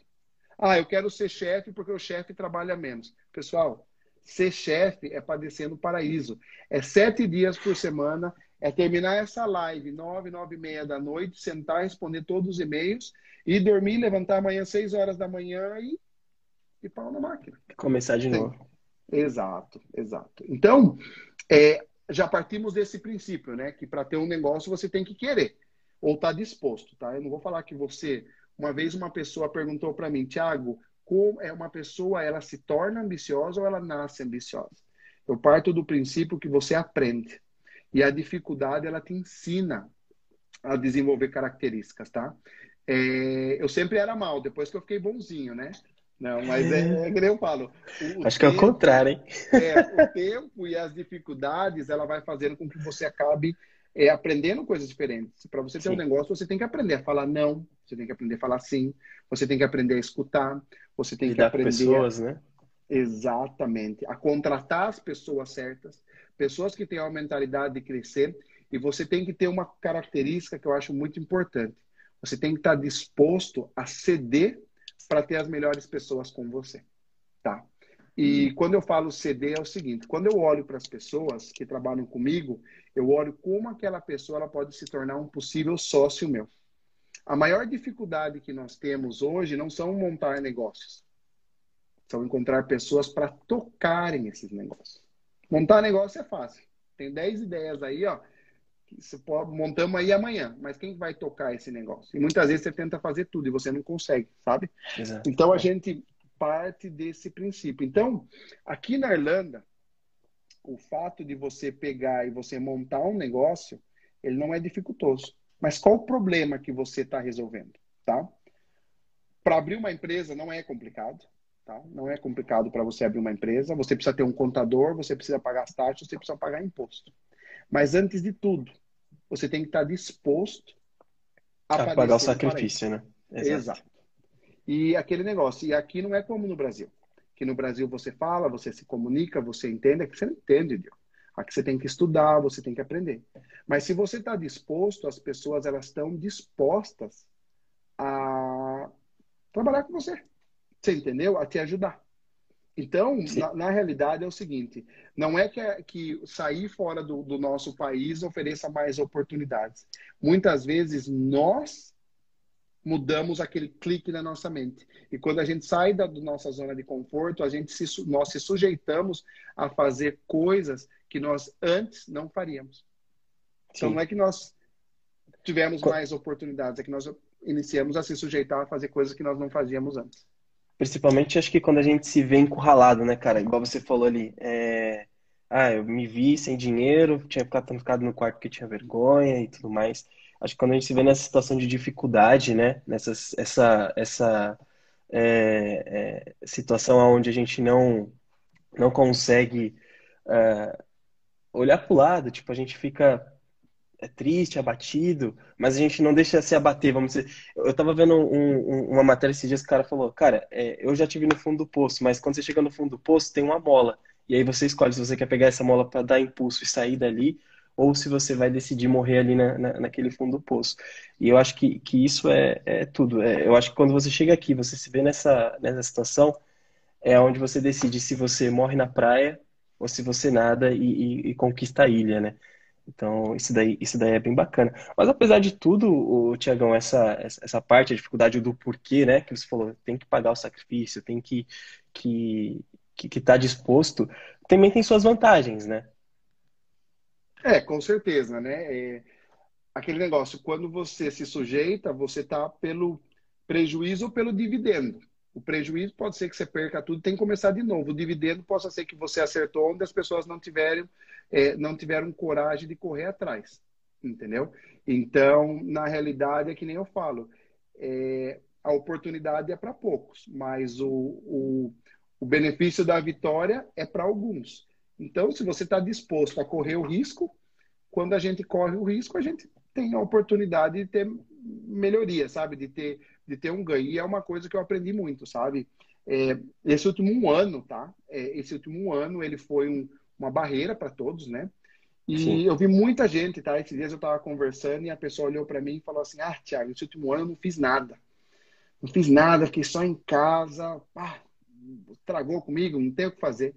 Ah, eu quero ser chefe porque o chefe trabalha menos. Pessoal, ser chefe é padecer no paraíso. É sete dias por semana, é terminar essa live nove, nove e meia da noite, sentar, responder todos os e-mails e dormir, levantar amanhã seis horas da manhã e, e pau na máquina.
Começar de Sim. novo.
Exato, exato. Então, é, já partimos desse princípio, né? Que para ter um negócio você tem que querer ou estar tá disposto, tá? Eu não vou falar que você. Uma vez uma pessoa perguntou para mim, Tiago, como é uma pessoa, ela se torna ambiciosa ou ela nasce ambiciosa? Eu parto do princípio que você aprende. E a dificuldade, ela te ensina a desenvolver características, tá? É, eu sempre era mal, depois que eu fiquei bonzinho, né? Não, mas é, é que nem eu falo.
Acho tempo, que é o contrário, hein?
É, o tempo e as dificuldades, ela vai fazendo com que você acabe é, aprendendo coisas diferentes. Para você ter sim. um negócio, você tem que aprender a falar não, você tem que aprender a falar sim, você tem que aprender a escutar, você tem Lidar que aprender.
Com pessoas, né?
Exatamente. A contratar as pessoas certas, pessoas que têm uma mentalidade de crescer, e você tem que ter uma característica que eu acho muito importante. Você tem que estar disposto a ceder para ter as melhores pessoas com você, tá? E quando eu falo ceder é o seguinte, quando eu olho para as pessoas que trabalham comigo, eu olho como aquela pessoa ela pode se tornar um possível sócio meu. A maior dificuldade que nós temos hoje não são montar negócios, são encontrar pessoas para tocarem esses negócios. Montar negócio é fácil. Tem 10 ideias aí, ó, pode, montamos aí amanhã, mas quem vai tocar esse negócio? E muitas vezes você tenta fazer tudo e você não consegue, sabe? Exato. Então a gente parte desse princípio. Então, aqui na Irlanda, o fato de você pegar e você montar um negócio, ele não é dificultoso. Mas qual o problema que você está resolvendo, tá? Para abrir uma empresa não é complicado, tá? Não é complicado para você abrir uma empresa. Você precisa ter um contador, você precisa pagar as taxas, você precisa pagar imposto. Mas antes de tudo, você tem que estar disposto
a, a pagar o sacrifício, né?
Exato. Exato. E aquele negócio. E aqui não é como no Brasil. Que no Brasil você fala, você se comunica, você entende. Aqui você não entende, Deus. Aqui você tem que estudar, você tem que aprender. Mas se você está disposto, as pessoas elas estão dispostas a trabalhar com você. Você entendeu? A te ajudar. Então, na, na, realidade, é o seguinte: não é que, que sair fora do, do, nosso país ofereça mais oportunidades. Muitas vezes nós mudamos aquele clique na nossa mente. E quando a gente sai da, da nossa zona de conforto, a gente se, nós se sujeitamos a fazer coisas que nós antes não faríamos. Então, Sim. não é que nós tivemos mais oportunidades, é que nós iniciamos a se sujeitar a fazer coisas que nós não fazíamos antes.
Principalmente, acho que quando a gente se vê encurralado, né, cara? Igual você falou ali. É... Ah, eu me vi sem dinheiro, tinha ficado, ficado no quarto porque tinha vergonha e tudo mais. Acho que quando a gente se vê nessa situação de dificuldade, né? Nessa essa, essa é, é, situação onde a gente não, não consegue é, olhar para o lado, tipo, a gente fica é triste, abatido, mas a gente não deixa se abater, vamos dizer. Eu tava vendo um, um, uma matéria esses dias que o cara falou, cara, é, eu já tive no fundo do poço, mas quando você chega no fundo do poço, tem uma mola. E aí você escolhe se você quer pegar essa mola para dar impulso e sair dali, ou se você vai decidir morrer ali na, na, naquele fundo do poço. E eu acho que, que isso é, é tudo. É, eu acho que quando você chega aqui, você se vê nessa, nessa situação, é onde você decide se você morre na praia ou se você nada e, e, e conquista a ilha, né? Então, isso daí, isso daí é bem bacana. Mas apesar de tudo, Tiagão, essa, essa parte, a dificuldade do porquê, né, que você falou, tem que pagar o sacrifício, tem que que que, que tá disposto, também tem suas vantagens, né?
É, com certeza, né? É, aquele negócio, quando você se sujeita, você tá pelo prejuízo ou pelo dividendo. O prejuízo pode ser que você perca tudo, tem que começar de novo. O dividendo pode ser que você acertou onde as pessoas não tiveram, é, não tiveram coragem de correr atrás, entendeu? Então, na realidade, é que nem eu falo, é, a oportunidade é para poucos, mas o, o, o benefício da vitória é para alguns. Então, se você está disposto a correr o risco, quando a gente corre o risco, a gente tem a oportunidade de ter melhoria, sabe? De ter de ter um ganho. E é uma coisa que eu aprendi muito, sabe? É, esse último ano, tá? É, esse último ano ele foi um, uma barreira para todos, né? E Sim. eu vi muita gente, tá? Esses dias eu estava conversando e a pessoa olhou para mim e falou assim: Ah, Thiago, esse último ano eu não fiz nada. Não fiz nada, fiquei só em casa. Ah, estragou comigo, não tenho o que fazer.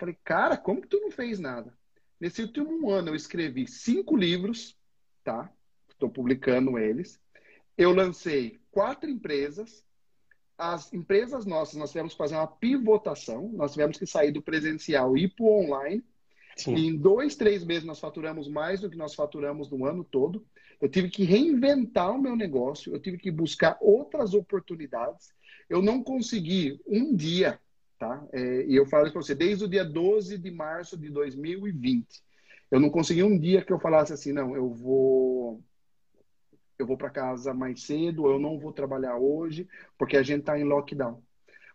Falei, cara, como que tu não fez nada? Nesse último ano eu escrevi cinco livros, tá? Estou publicando eles. Eu lancei quatro empresas. As empresas nossas, nós tivemos que fazer uma pivotação. Nós tivemos que sair do presencial e ir para o online. Sim. Em dois, três meses nós faturamos mais do que nós faturamos no ano todo. Eu tive que reinventar o meu negócio, eu tive que buscar outras oportunidades. Eu não consegui um dia Tá? É, e eu falo isso para você, desde o dia 12 de março de 2020. Eu não consegui um dia que eu falasse assim, não, eu vou eu vou para casa mais cedo, eu não vou trabalhar hoje, porque a gente está em lockdown.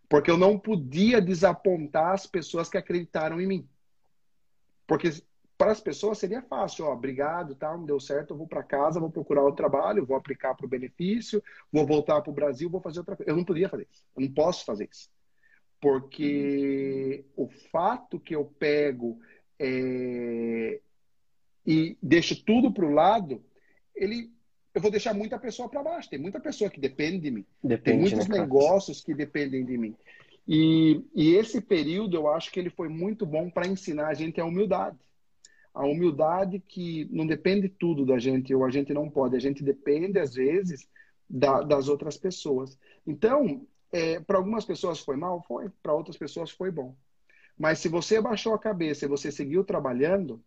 Porque eu não podia desapontar as pessoas que acreditaram em mim. Porque para as pessoas seria fácil, ó, obrigado, tá, não deu certo, eu vou para casa, vou procurar outro trabalho, vou aplicar para o benefício, vou voltar para o Brasil, vou fazer outra coisa. Eu não podia fazer isso, eu não posso fazer isso porque o fato que eu pego é, e deixo tudo para o lado, ele, eu vou deixar muita pessoa para baixo. Tem muita pessoa que depende de mim. Depende, Tem muitos né, negócios que dependem de mim. E, e esse período eu acho que ele foi muito bom para ensinar a gente a humildade. A humildade que não depende tudo da gente, ou a gente não pode, a gente depende, às vezes, da, das outras pessoas. Então, é, para algumas pessoas foi mal? Foi. Para outras pessoas foi bom. Mas se você baixou a cabeça e você seguiu trabalhando,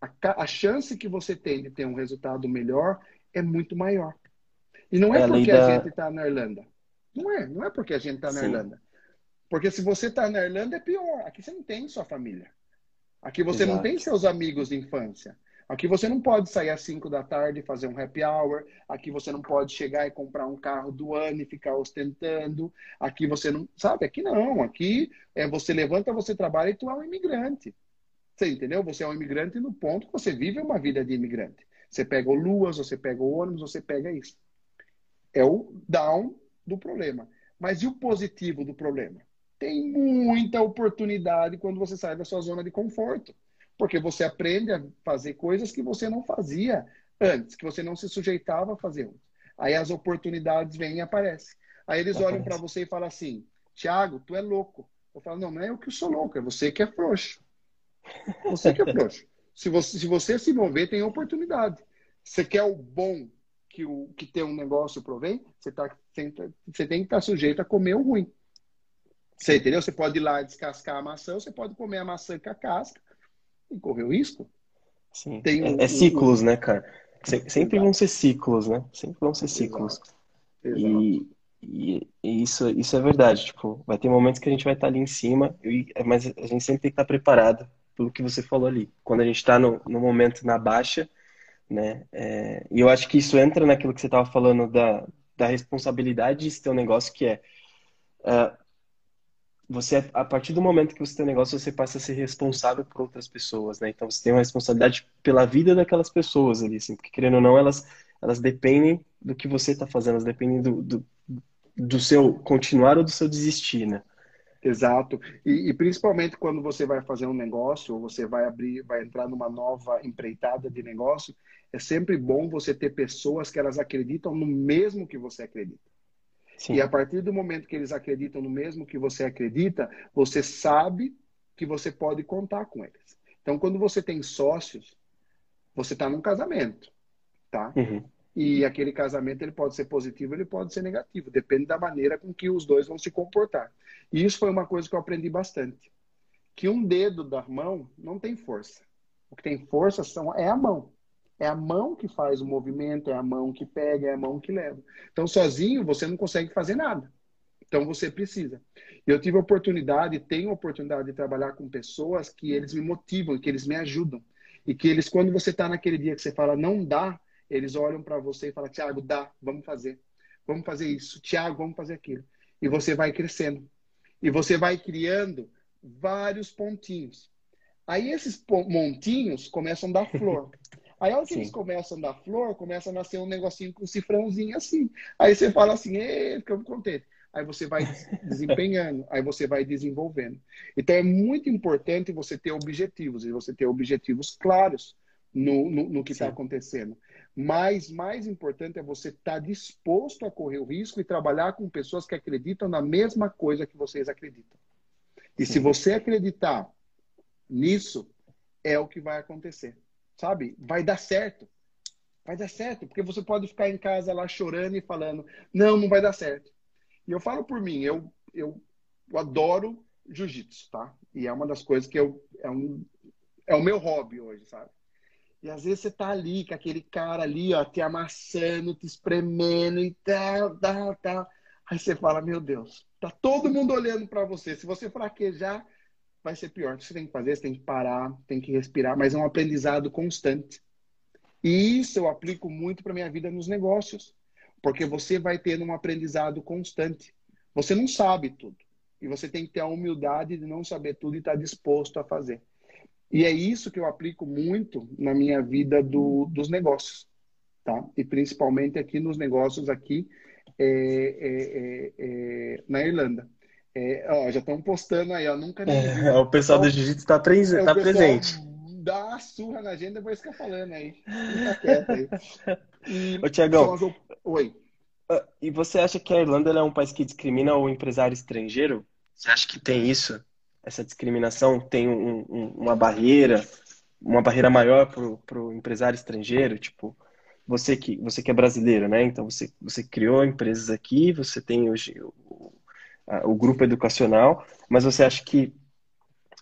a, a chance que você tem de ter um resultado melhor é muito maior. E não é, é porque a, da... gente está na Irlanda. Não é. Não é porque a gente está na Irlanda. Porque se você está na Irlanda é pior. Aqui você não tem sua família. Aqui você Exato. não tem seus amigos de infância. Aqui você não pode sair às 5 da tarde e fazer um happy hour. Aqui você não pode chegar e comprar um carro do ano e ficar ostentando. Aqui você não. Sabe? Aqui não. Aqui é você levanta, você trabalha e tu é um imigrante. Você entendeu? Você é um imigrante no ponto que você vive uma vida de imigrante. Você pega o luas, você pega o ônibus, você pega isso. É o down do problema. Mas e o positivo do problema? Tem muita oportunidade quando você sai da sua zona de conforto. Porque você aprende a fazer coisas que você não fazia antes, que você não se sujeitava a fazer antes. Aí as oportunidades vêm e aparecem. Aí eles Aparece. olham para você e falam assim: Tiago, tu é louco. Eu falo: não, não é eu que sou louco, é você que é frouxo. Você que é frouxo. Se você, se você se mover, tem oportunidade. Você quer o bom que, o, que ter um negócio provém, você, tá, você tem que estar tá sujeito a comer o ruim. Você entendeu? Você pode ir lá descascar a maçã, você pode comer a maçã com a casca, e correr o risco.
Sim. Tem um, é, é ciclos, um... né, cara? Sempre vão ser ciclos, né? Sempre vão ser ciclos. Exato. E, e, e, isso, isso é verdade. Tipo, vai ter momentos que a gente vai estar ali em cima, mas a gente sempre tem que estar preparado pelo que você falou ali. Quando a gente está no, no momento na baixa, né? É, e eu acho que isso entra naquilo que você estava falando da, da responsabilidade de ter um negócio que é uh, você a partir do momento que você tem um negócio você passa a ser responsável por outras pessoas né? Então você tem uma responsabilidade pela vida daquelas pessoas ali assim porque querendo ou não elas elas dependem do que você está fazendo elas dependem do, do, do, seu continuar ou do seu desistir né?
Exato. E, e, principalmente quando você vai fazer um negócio ou você vai abrir vai entrar numa nova empreitada de negócio é sempre bom você ter pessoas que elas acreditam no mesmo que você acredita Sim. E a partir do momento que eles acreditam no mesmo que você acredita, você sabe que você pode contar com eles. Então, quando você tem sócios, você está num casamento, tá? Uhum. E aquele casamento ele pode ser positivo, ele pode ser negativo, depende da maneira com que os dois vão se comportar. E isso foi uma coisa que eu aprendi bastante, que um dedo da mão não tem força. O que tem força são é a mão. É a mão que faz o movimento, é a mão que pega, é a mão que leva. Então, sozinho, você não consegue fazer nada. Então, você precisa. Eu tive a oportunidade, tenho a oportunidade de trabalhar com pessoas que eles me motivam, que eles me ajudam. E que eles, quando você está naquele dia que você fala, não dá, eles olham para você e falam, Tiago, dá, vamos fazer. Vamos fazer isso. Tiago, vamos fazer aquilo. E você vai crescendo. E você vai criando vários pontinhos. Aí esses montinhos começam a dar flor. Aí, que Sim. eles começam a dar flor, começa a nascer um negocinho com um cifrãozinho assim. Aí você fala assim, ficamos contentes. Aí você vai desempenhando, aí você vai desenvolvendo. Então, é muito importante você ter objetivos, e você ter objetivos claros no, no, no que está acontecendo. Mas mais importante é você estar tá disposto a correr o risco e trabalhar com pessoas que acreditam na mesma coisa que vocês acreditam. E Sim. se você acreditar nisso, é o que vai acontecer. Sabe? Vai dar certo. Vai dar certo, porque você pode ficar em casa lá chorando e falando: não, não vai dar certo. E eu falo por mim, eu, eu, eu adoro jiu-jitsu, tá? E é uma das coisas que eu, é, um, é o meu hobby hoje, sabe? E às vezes você tá ali com aquele cara ali, ó, te amassando, te espremendo e tal, tal, tal. Aí você fala, meu Deus, tá todo mundo olhando para você. Se você fraquejar, vai ser pior. Que você tem que fazer? Você tem que parar, tem que respirar, mas é um aprendizado constante. E isso eu aplico muito para minha vida nos negócios, porque você vai tendo um aprendizado constante. Você não sabe tudo. E você tem que ter a humildade de não saber tudo e estar tá disposto a fazer. E é isso que eu aplico muito na minha vida do, dos negócios, tá? E principalmente aqui nos negócios aqui é, é, é, é na Irlanda. É, ó, já estão postando aí, ó, nunca
é, o pessoal do Jiu-Jitsu está pres tá presente.
Dá uma surra na agenda, depois fica falando aí. Fica quieto aí.
E, Ô, Tiagão. Oi. Ah, e você acha que a Irlanda é um país que discrimina o empresário estrangeiro? Você acha que tem isso? essa discriminação tem um, um, uma barreira, uma barreira maior para o empresário estrangeiro, tipo, você que, você que é brasileiro, né? Então você, você criou empresas aqui, você tem hoje o, grupo educacional, mas você acha que,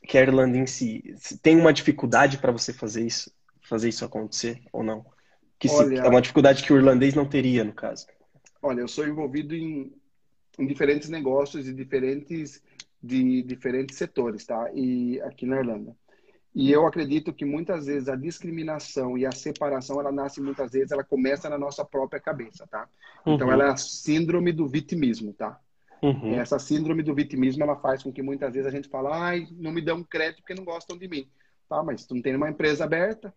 que a Irlanda em si tem uma dificuldade para você fazer isso, fazer isso acontecer ou não? Que se, é uma dificuldade que o irlandês não teria, no caso.
Olha, eu sou envolvido em, em diferentes negócios e diferentes de diferentes setores, tá? E aqui na Irlanda. E eu acredito que muitas vezes a discriminação e a separação, ela nasce muitas vezes, ela começa na nossa própria cabeça, tá? Então, uhum. Ela é a síndrome do vitimismo, tá? Uhum. Essa síndrome do vitimismo, ela faz com que muitas vezes a gente fale, ai, não me dão crédito porque não gostam de mim. Tá, mas tu não tem uma empresa aberta,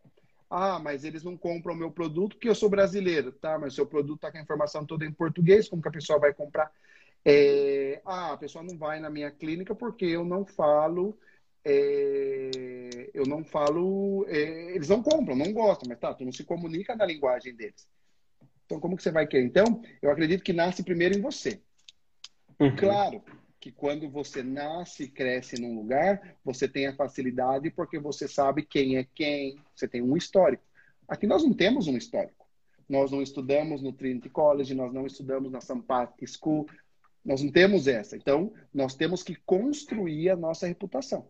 ah, mas eles não compram o meu produto porque eu sou brasileiro. Tá, mas seu produto está com a informação toda em português, como que a pessoa vai comprar? É, ah, a pessoa não vai na minha clínica porque eu não falo. É, eu não falo. É, eles não compram, não gostam, mas tá, tu não se comunica na linguagem deles. Então, como que você vai querer? Então, eu acredito que nasce primeiro em você. Uhum. Claro que quando você nasce e cresce num lugar, você tem a facilidade porque você sabe quem é quem, você tem um histórico. Aqui nós não temos um histórico. Nós não estudamos no Trinity College, nós não estudamos na. Patrick's School, nós não temos essa. Então, nós temos que construir a nossa reputação.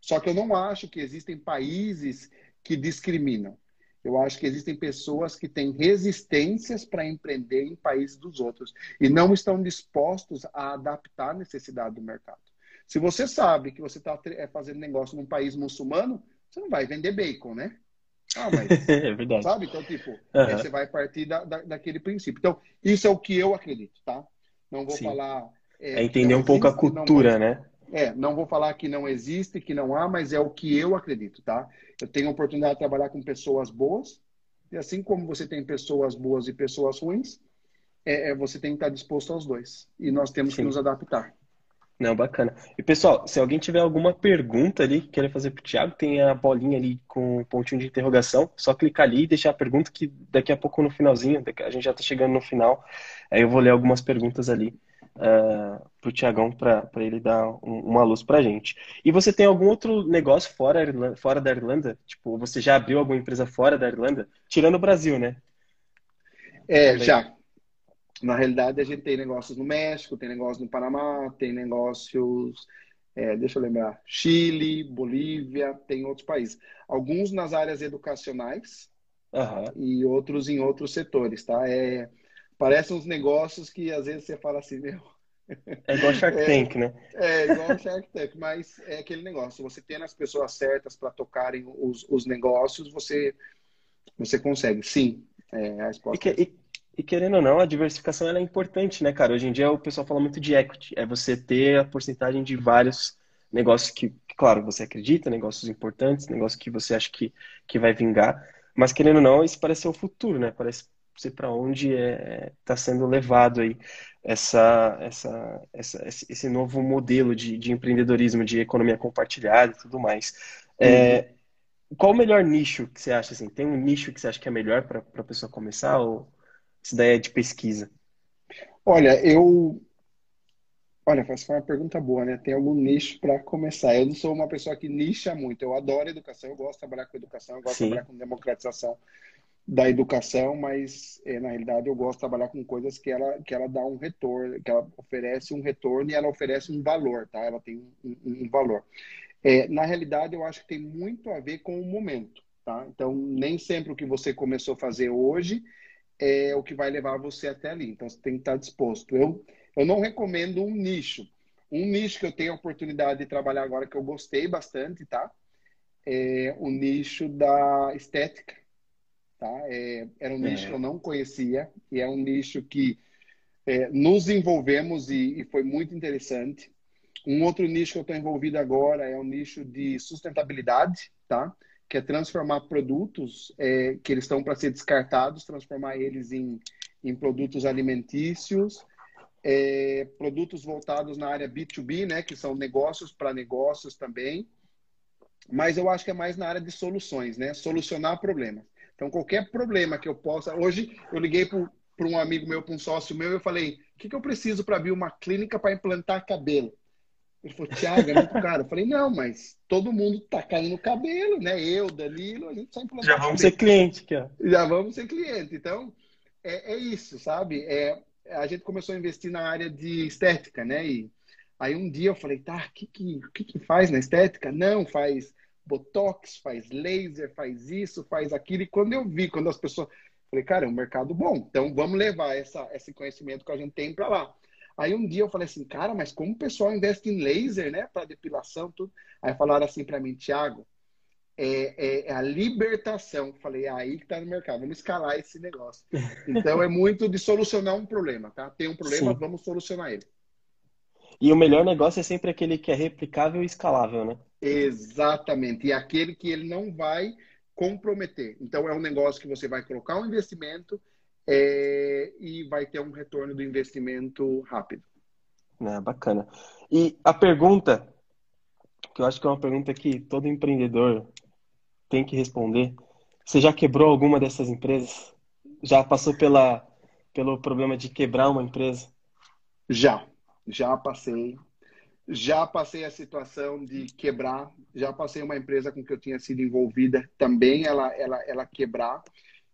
Só que eu não acho que existem países que discriminam. Eu acho que existem pessoas que têm resistências para empreender em países dos outros e não estão dispostos a adaptar a necessidade do mercado. Se você sabe que você está é, fazendo negócio num país muçulmano, você não vai vender bacon, né? Ah, mas. é verdade. Sabe? Então, tipo, uhum. você vai partir da, da, daquele princípio. Então, isso é o que eu acredito, tá? Não vou Sim. falar.
É, é entender um pouco a cultura,
não,
né?
É, não vou falar que não existe, que não há, mas é o que eu acredito, tá? Eu tenho a oportunidade de trabalhar com pessoas boas, e assim como você tem pessoas boas e pessoas ruins, é, é você tem que estar disposto aos dois. E nós temos Sim. que nos adaptar.
Não, bacana. E pessoal, se alguém tiver alguma pergunta ali que queira fazer para o Thiago, tem a bolinha ali com um pontinho de interrogação. Só clicar ali e deixar a pergunta que daqui a pouco no finalzinho, a gente já está chegando no final, aí eu vou ler algumas perguntas ali uh, para o Tiagão para ele dar um, uma luz para a gente. E você tem algum outro negócio fora, fora da Irlanda? Tipo, você já abriu alguma empresa fora da Irlanda? Tirando o Brasil, né?
É, já. Na realidade, a gente tem negócios no México, tem negócios no Panamá, tem negócios, é, deixa eu lembrar, Chile, Bolívia, tem outros países. Alguns nas áreas educacionais uhum. e outros em outros setores, tá? É, parecem uns negócios que às vezes você fala assim, meu.
É igual Shark é, Tank, né?
É, igual Shark Tank, mas é aquele negócio. Você tendo as pessoas certas para tocarem os, os negócios, você, você consegue. Sim, é a resposta.
E, que, e, e querendo ou não, a diversificação é importante, né, cara? Hoje em dia o pessoal fala muito de equity. É você ter a porcentagem de vários negócios que, claro, você acredita, negócios importantes, negócios que você acha que, que vai vingar. Mas querendo ou não, isso parece ser o futuro, né? Parece ser para onde está é, tá sendo levado aí essa, essa, essa, esse novo modelo de, de empreendedorismo, de economia compartilhada e tudo mais. É, uhum. Qual o melhor nicho que você acha? Assim? Tem um nicho que você acha que é melhor para a pessoa começar ou isso daí é de pesquisa?
Olha, eu Olha, foi uma pergunta boa, né? Tem algum nicho para começar? Eu não sou uma pessoa que nicha muito. Eu adoro educação, eu gosto de trabalhar com educação, eu gosto Sim. de trabalhar com democratização da educação, mas é, na realidade eu gosto de trabalhar com coisas que ela que ela dá um retorno, que ela oferece um retorno e ela oferece um valor, tá? Ela tem um, um, um valor. É, na realidade, eu acho que tem muito a ver com o momento, tá? Então, nem sempre o que você começou a fazer hoje é o que vai levar você até ali. Então, você tem que estar disposto. Eu eu não recomendo um nicho. Um nicho que eu tenho a oportunidade de trabalhar agora que eu gostei bastante, tá? É o nicho da estética, tá? É, era um é. nicho que eu não conhecia e é um nicho que é, nos envolvemos e, e, foi muito interessante. Um outro nicho que eu estou envolvido agora é o nicho de sustentabilidade, tá? Que é transformar produtos é, que eles estão para ser descartados, transformar eles em, em produtos alimentícios é, produtos voltados na área B2B, né, que são negócios para negócios também, mas eu acho que é mais na área de soluções, né, solucionar problemas. Então, qualquer problema que eu possa. Hoje, eu liguei para um amigo meu, para um sócio meu, e eu falei: o que, que eu preciso para abrir uma clínica para implantar cabelo? Ele falou, Tiago, é muito caro. Eu falei, não, mas todo mundo tá caindo cabelo, né? Eu, Danilo, a gente só implantar
Já vamos cabelo. ser cliente, cara.
Já vamos ser cliente. Então, é, é isso, sabe? É, a gente começou a investir na área de estética, né? E aí um dia eu falei, tá, o que, que, que, que faz na estética? Não, faz botox, faz laser, faz isso, faz aquilo. E quando eu vi, quando as pessoas. Falei, cara, é um mercado bom, então vamos levar essa, esse conhecimento que a gente tem para lá. Aí um dia eu falei assim, cara, mas como o pessoal investe em laser, né, para depilação, tudo? Aí falaram assim para mim, Thiago, é, é, a libertação. Falei, é aí que está no mercado, vamos escalar esse negócio. Então é muito de solucionar um problema, tá? Tem um problema, Sim. vamos solucionar ele.
E o melhor negócio é sempre aquele que é replicável e escalável, né?
Exatamente. E aquele que ele não vai comprometer. Então é um negócio que você vai colocar um investimento é, e vai ter um retorno do investimento rápido.
É, bacana. E a pergunta, que eu acho que é uma pergunta que todo empreendedor tem que responder. Você já quebrou alguma dessas empresas? Já passou pela, pelo problema de quebrar uma empresa?
Já, já passei. Já passei a situação de quebrar. Já passei uma empresa com que eu tinha sido envolvida também, ela, ela, ela quebrar.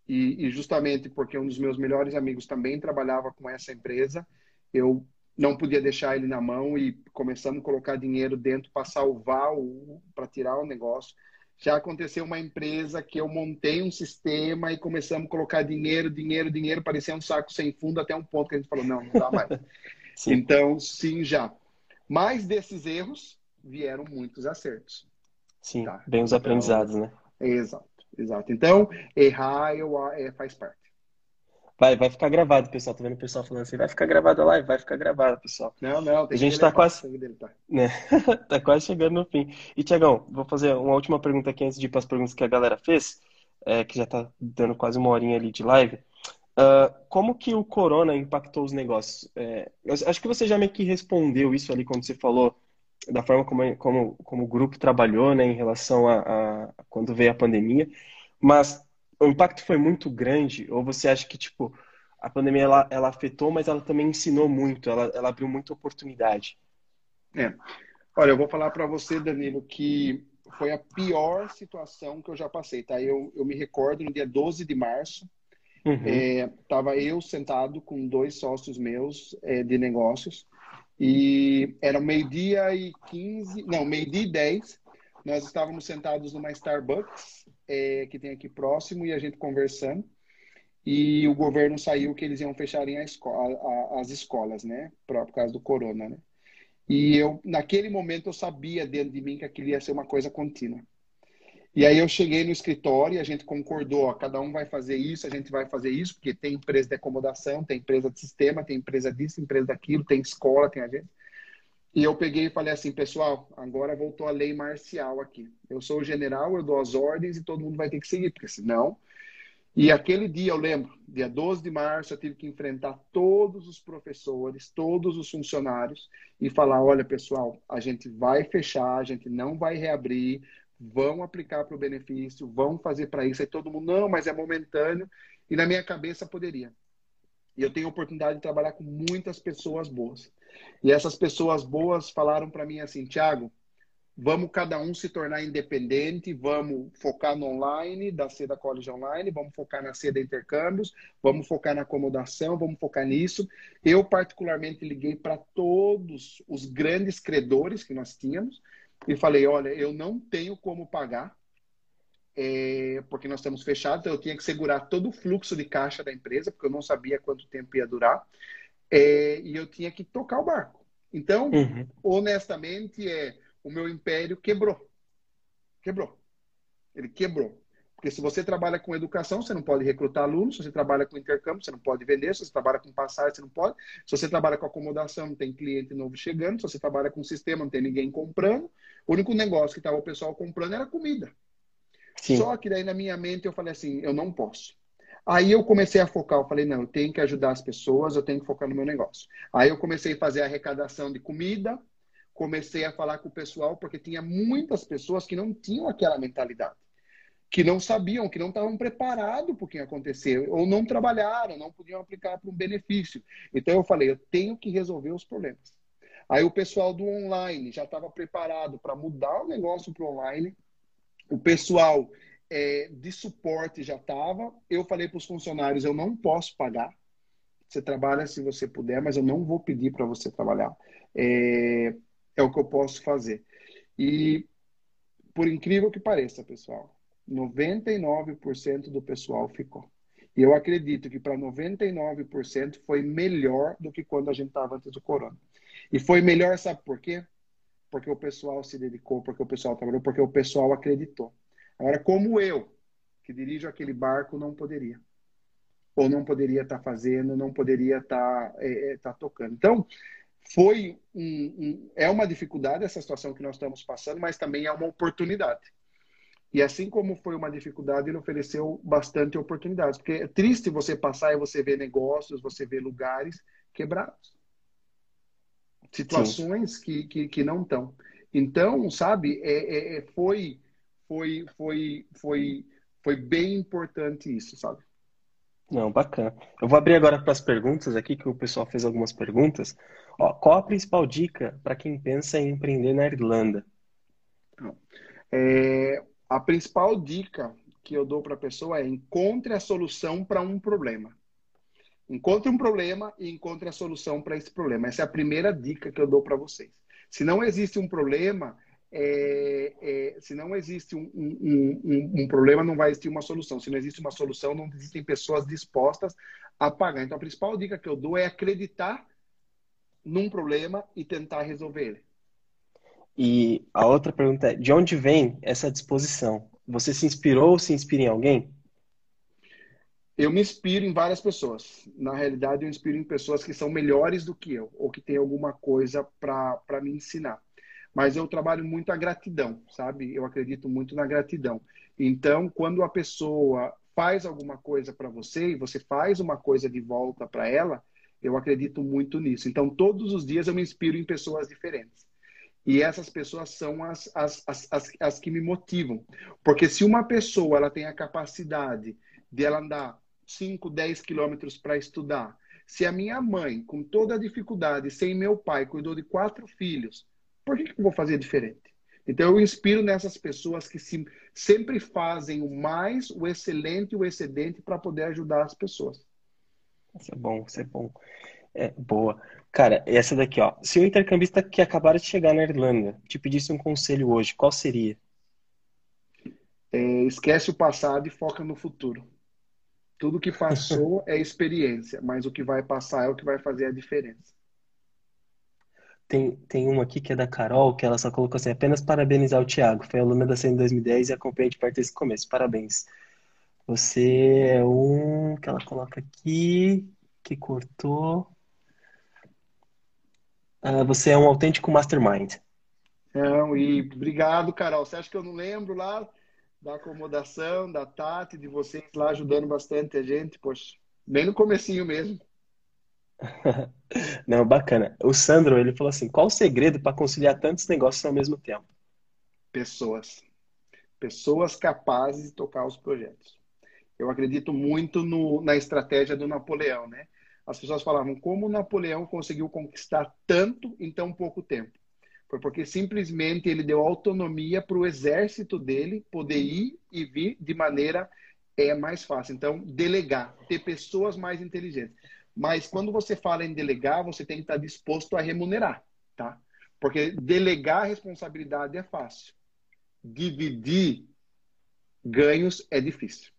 E, e justamente porque um dos meus melhores amigos também trabalhava com essa empresa, eu não podia deixar ele na mão e começamos a colocar dinheiro dentro para salvar o para tirar o negócio já aconteceu uma empresa que eu montei um sistema e começamos a colocar dinheiro, dinheiro, dinheiro, parecia um saco sem fundo até um ponto que a gente falou, não, não dá mais. sim. Então, sim, já. Mas desses erros vieram muitos acertos.
Sim, tá? bem os então, aprendizados, né?
Exato, exato. Então, errar eu, é, faz parte.
Vai, vai ficar gravado, pessoal. Tô vendo o pessoal falando assim, vai ficar gravado a live, vai ficar gravado, pessoal.
Não, não,
a gente tá quase. Né? tá quase chegando no fim. E, Tiagão, vou fazer uma última pergunta aqui antes de ir para as perguntas que a galera fez, é, que já tá dando quase uma horinha ali de live. Uh, como que o corona impactou os negócios? É, acho que você já meio que respondeu isso ali quando você falou da forma como, como, como o grupo trabalhou né, em relação a, a quando veio a pandemia. Mas o impacto foi muito grande? Ou você acha que, tipo, a pandemia ela, ela afetou, mas ela também ensinou muito, ela, ela abriu muita oportunidade?
É. Olha, eu vou falar para você, Danilo, que foi a pior situação que eu já passei, tá? Eu, eu me recordo no dia 12 de março, uhum. é, tava eu sentado com dois sócios meus é, de negócios e era meio-dia e 15, não, meio-dia e 10, nós estávamos sentados numa Starbucks é, que tem aqui próximo e a gente conversando. E o governo saiu que eles iam fecharem a escola, a, as escolas, né? Por, por causa do corona, né? E eu, naquele momento, eu sabia dentro de mim que aquilo ia ser uma coisa contínua. E aí eu cheguei no escritório e a gente concordou, ó, cada um vai fazer isso, a gente vai fazer isso, porque tem empresa de acomodação, tem empresa de sistema, tem empresa disso, empresa daquilo, tem escola, tem a gente. E eu peguei e falei assim, pessoal, agora voltou a lei marcial aqui. Eu sou o general, eu dou as ordens e todo mundo vai ter que seguir, porque senão. E aquele dia, eu lembro, dia 12 de março, eu tive que enfrentar todos os professores, todos os funcionários e falar: olha, pessoal, a gente vai fechar, a gente não vai reabrir, vão aplicar para o benefício, vão fazer para isso. Aí todo mundo, não, mas é momentâneo. E na minha cabeça poderia. E eu tenho a oportunidade de trabalhar com muitas pessoas boas. E essas pessoas boas falaram para mim assim, Tiago, vamos cada um se tornar independente, vamos focar no online, da seda college online, vamos focar na seda intercâmbios, vamos focar na acomodação, vamos focar nisso. Eu particularmente liguei para todos os grandes credores que nós tínhamos e falei, olha, eu não tenho como pagar, é, porque nós estamos fechados, então eu tinha que segurar todo o fluxo de caixa da empresa, porque eu não sabia quanto tempo ia durar é, e eu tinha que tocar o barco. Então, uhum. honestamente, é, o meu império quebrou. Quebrou. Ele quebrou. Porque se você trabalha com educação, você não pode recrutar alunos. Se você trabalha com intercâmbio, você não pode vender. Se você trabalha com passagem, você não pode. Se você trabalha com acomodação, não tem cliente novo chegando. Se você trabalha com sistema, não tem ninguém comprando. O único negócio que estava o pessoal comprando era comida. Sim. Só que daí na minha mente eu falei assim, eu não posso. Aí eu comecei a focar, eu falei, não, eu tenho que ajudar as pessoas, eu tenho que focar no meu negócio. Aí eu comecei a fazer a arrecadação de comida, comecei a falar com o pessoal, porque tinha muitas pessoas que não tinham aquela mentalidade, que não sabiam, que não estavam preparados para o que ia acontecer, ou não trabalharam, não podiam aplicar para um benefício. Então eu falei, eu tenho que resolver os problemas. Aí o pessoal do online já estava preparado para mudar o negócio para online. O pessoal é, de suporte já estava. Eu falei para os funcionários: eu não posso pagar. Você trabalha se você puder, mas eu não vou pedir para você trabalhar. É, é o que eu posso fazer. E, por incrível que pareça, pessoal, 99% do pessoal ficou. E eu acredito que para 99% foi melhor do que quando a gente estava antes do corona. E foi melhor, sabe por quê? Porque o pessoal se dedicou, porque o pessoal trabalhou, porque o pessoal acreditou. Agora, como eu, que dirijo aquele barco, não poderia. Ou não poderia estar tá fazendo, não poderia estar tá, é, é, tá tocando. Então, foi um, um, é uma dificuldade essa situação que nós estamos passando, mas também é uma oportunidade. E assim como foi uma dificuldade, ele ofereceu bastante oportunidades. Porque é triste você passar e você ver negócios, você ver lugares quebrados. Situações que, que, que, não estão. Então, sabe, é, é, é foi foi, foi, foi, foi bem importante isso, sabe?
Não, bacana. Eu vou abrir agora para as perguntas aqui, que o pessoal fez algumas perguntas. Ó, qual a principal dica para quem pensa em empreender na Irlanda?
É, a principal dica que eu dou para a pessoa é encontre a solução para um problema. Encontre um problema e encontre a solução para esse problema. Essa é a primeira dica que eu dou para vocês. Se não existe um problema, é, é, se não existe um, um, um, um, problema, não vai existir uma solução. Se não existe uma solução, não existem pessoas dispostas a pagar. Então, a principal dica que eu dou é acreditar num problema e tentar resolver ele.
E a outra pergunta é: de onde vem essa disposição? Você se inspirou ou se inspira em alguém?
Eu me inspiro em várias pessoas. Na realidade, eu inspiro em pessoas que são melhores do que eu ou que têm alguma coisa para me ensinar mas eu trabalho muito a gratidão, sabe? Eu acredito muito na gratidão. Então, quando a pessoa faz alguma coisa para você e você faz uma coisa de volta para ela, eu acredito muito nisso. Então, todos os dias eu me inspiro em pessoas diferentes. E essas pessoas são as, as, as, as, as que me motivam. Porque se uma pessoa ela tem a capacidade de ela andar 5, 10 quilômetros para estudar, se a minha mãe, com toda a dificuldade, sem meu pai, cuidou de quatro filhos, por que, que eu vou fazer diferente? Então, eu inspiro nessas pessoas que se, sempre fazem o mais, o excelente e o excedente para poder ajudar as pessoas.
Isso é bom, isso é bom. É, boa. Cara, essa daqui, ó. Se o intercambista que acabaram de chegar na Irlanda te pedisse um conselho hoje, qual seria?
É, esquece o passado e foca no futuro. Tudo que passou é experiência, mas o que vai passar é o que vai fazer a diferença.
Tem, tem uma aqui que é da Carol, que ela só colocou assim, apenas parabenizar o Thiago. Foi aluna da CEN em 2010 e acompanha de perto desse começo. Parabéns. Você é um que ela coloca aqui, que cortou. Uh, você é um autêntico mastermind.
Não, e obrigado, Carol. Você acha que eu não lembro lá da acomodação, da Tati, de vocês lá ajudando bastante a gente? Poxa, bem no comecinho mesmo.
Não, bacana. O Sandro, ele falou assim, qual o segredo para conciliar tantos negócios ao mesmo tempo?
Pessoas. Pessoas capazes de tocar os projetos. Eu acredito muito no, na estratégia do Napoleão, né? As pessoas falavam como Napoleão conseguiu conquistar tanto em tão pouco tempo. Foi porque simplesmente ele deu autonomia para o exército dele poder ir e vir de maneira é mais fácil. Então, delegar, ter pessoas mais inteligentes. Mas quando você fala em delegar, você tem que estar disposto a remunerar, tá? Porque delegar a responsabilidade é fácil. Dividir ganhos é difícil.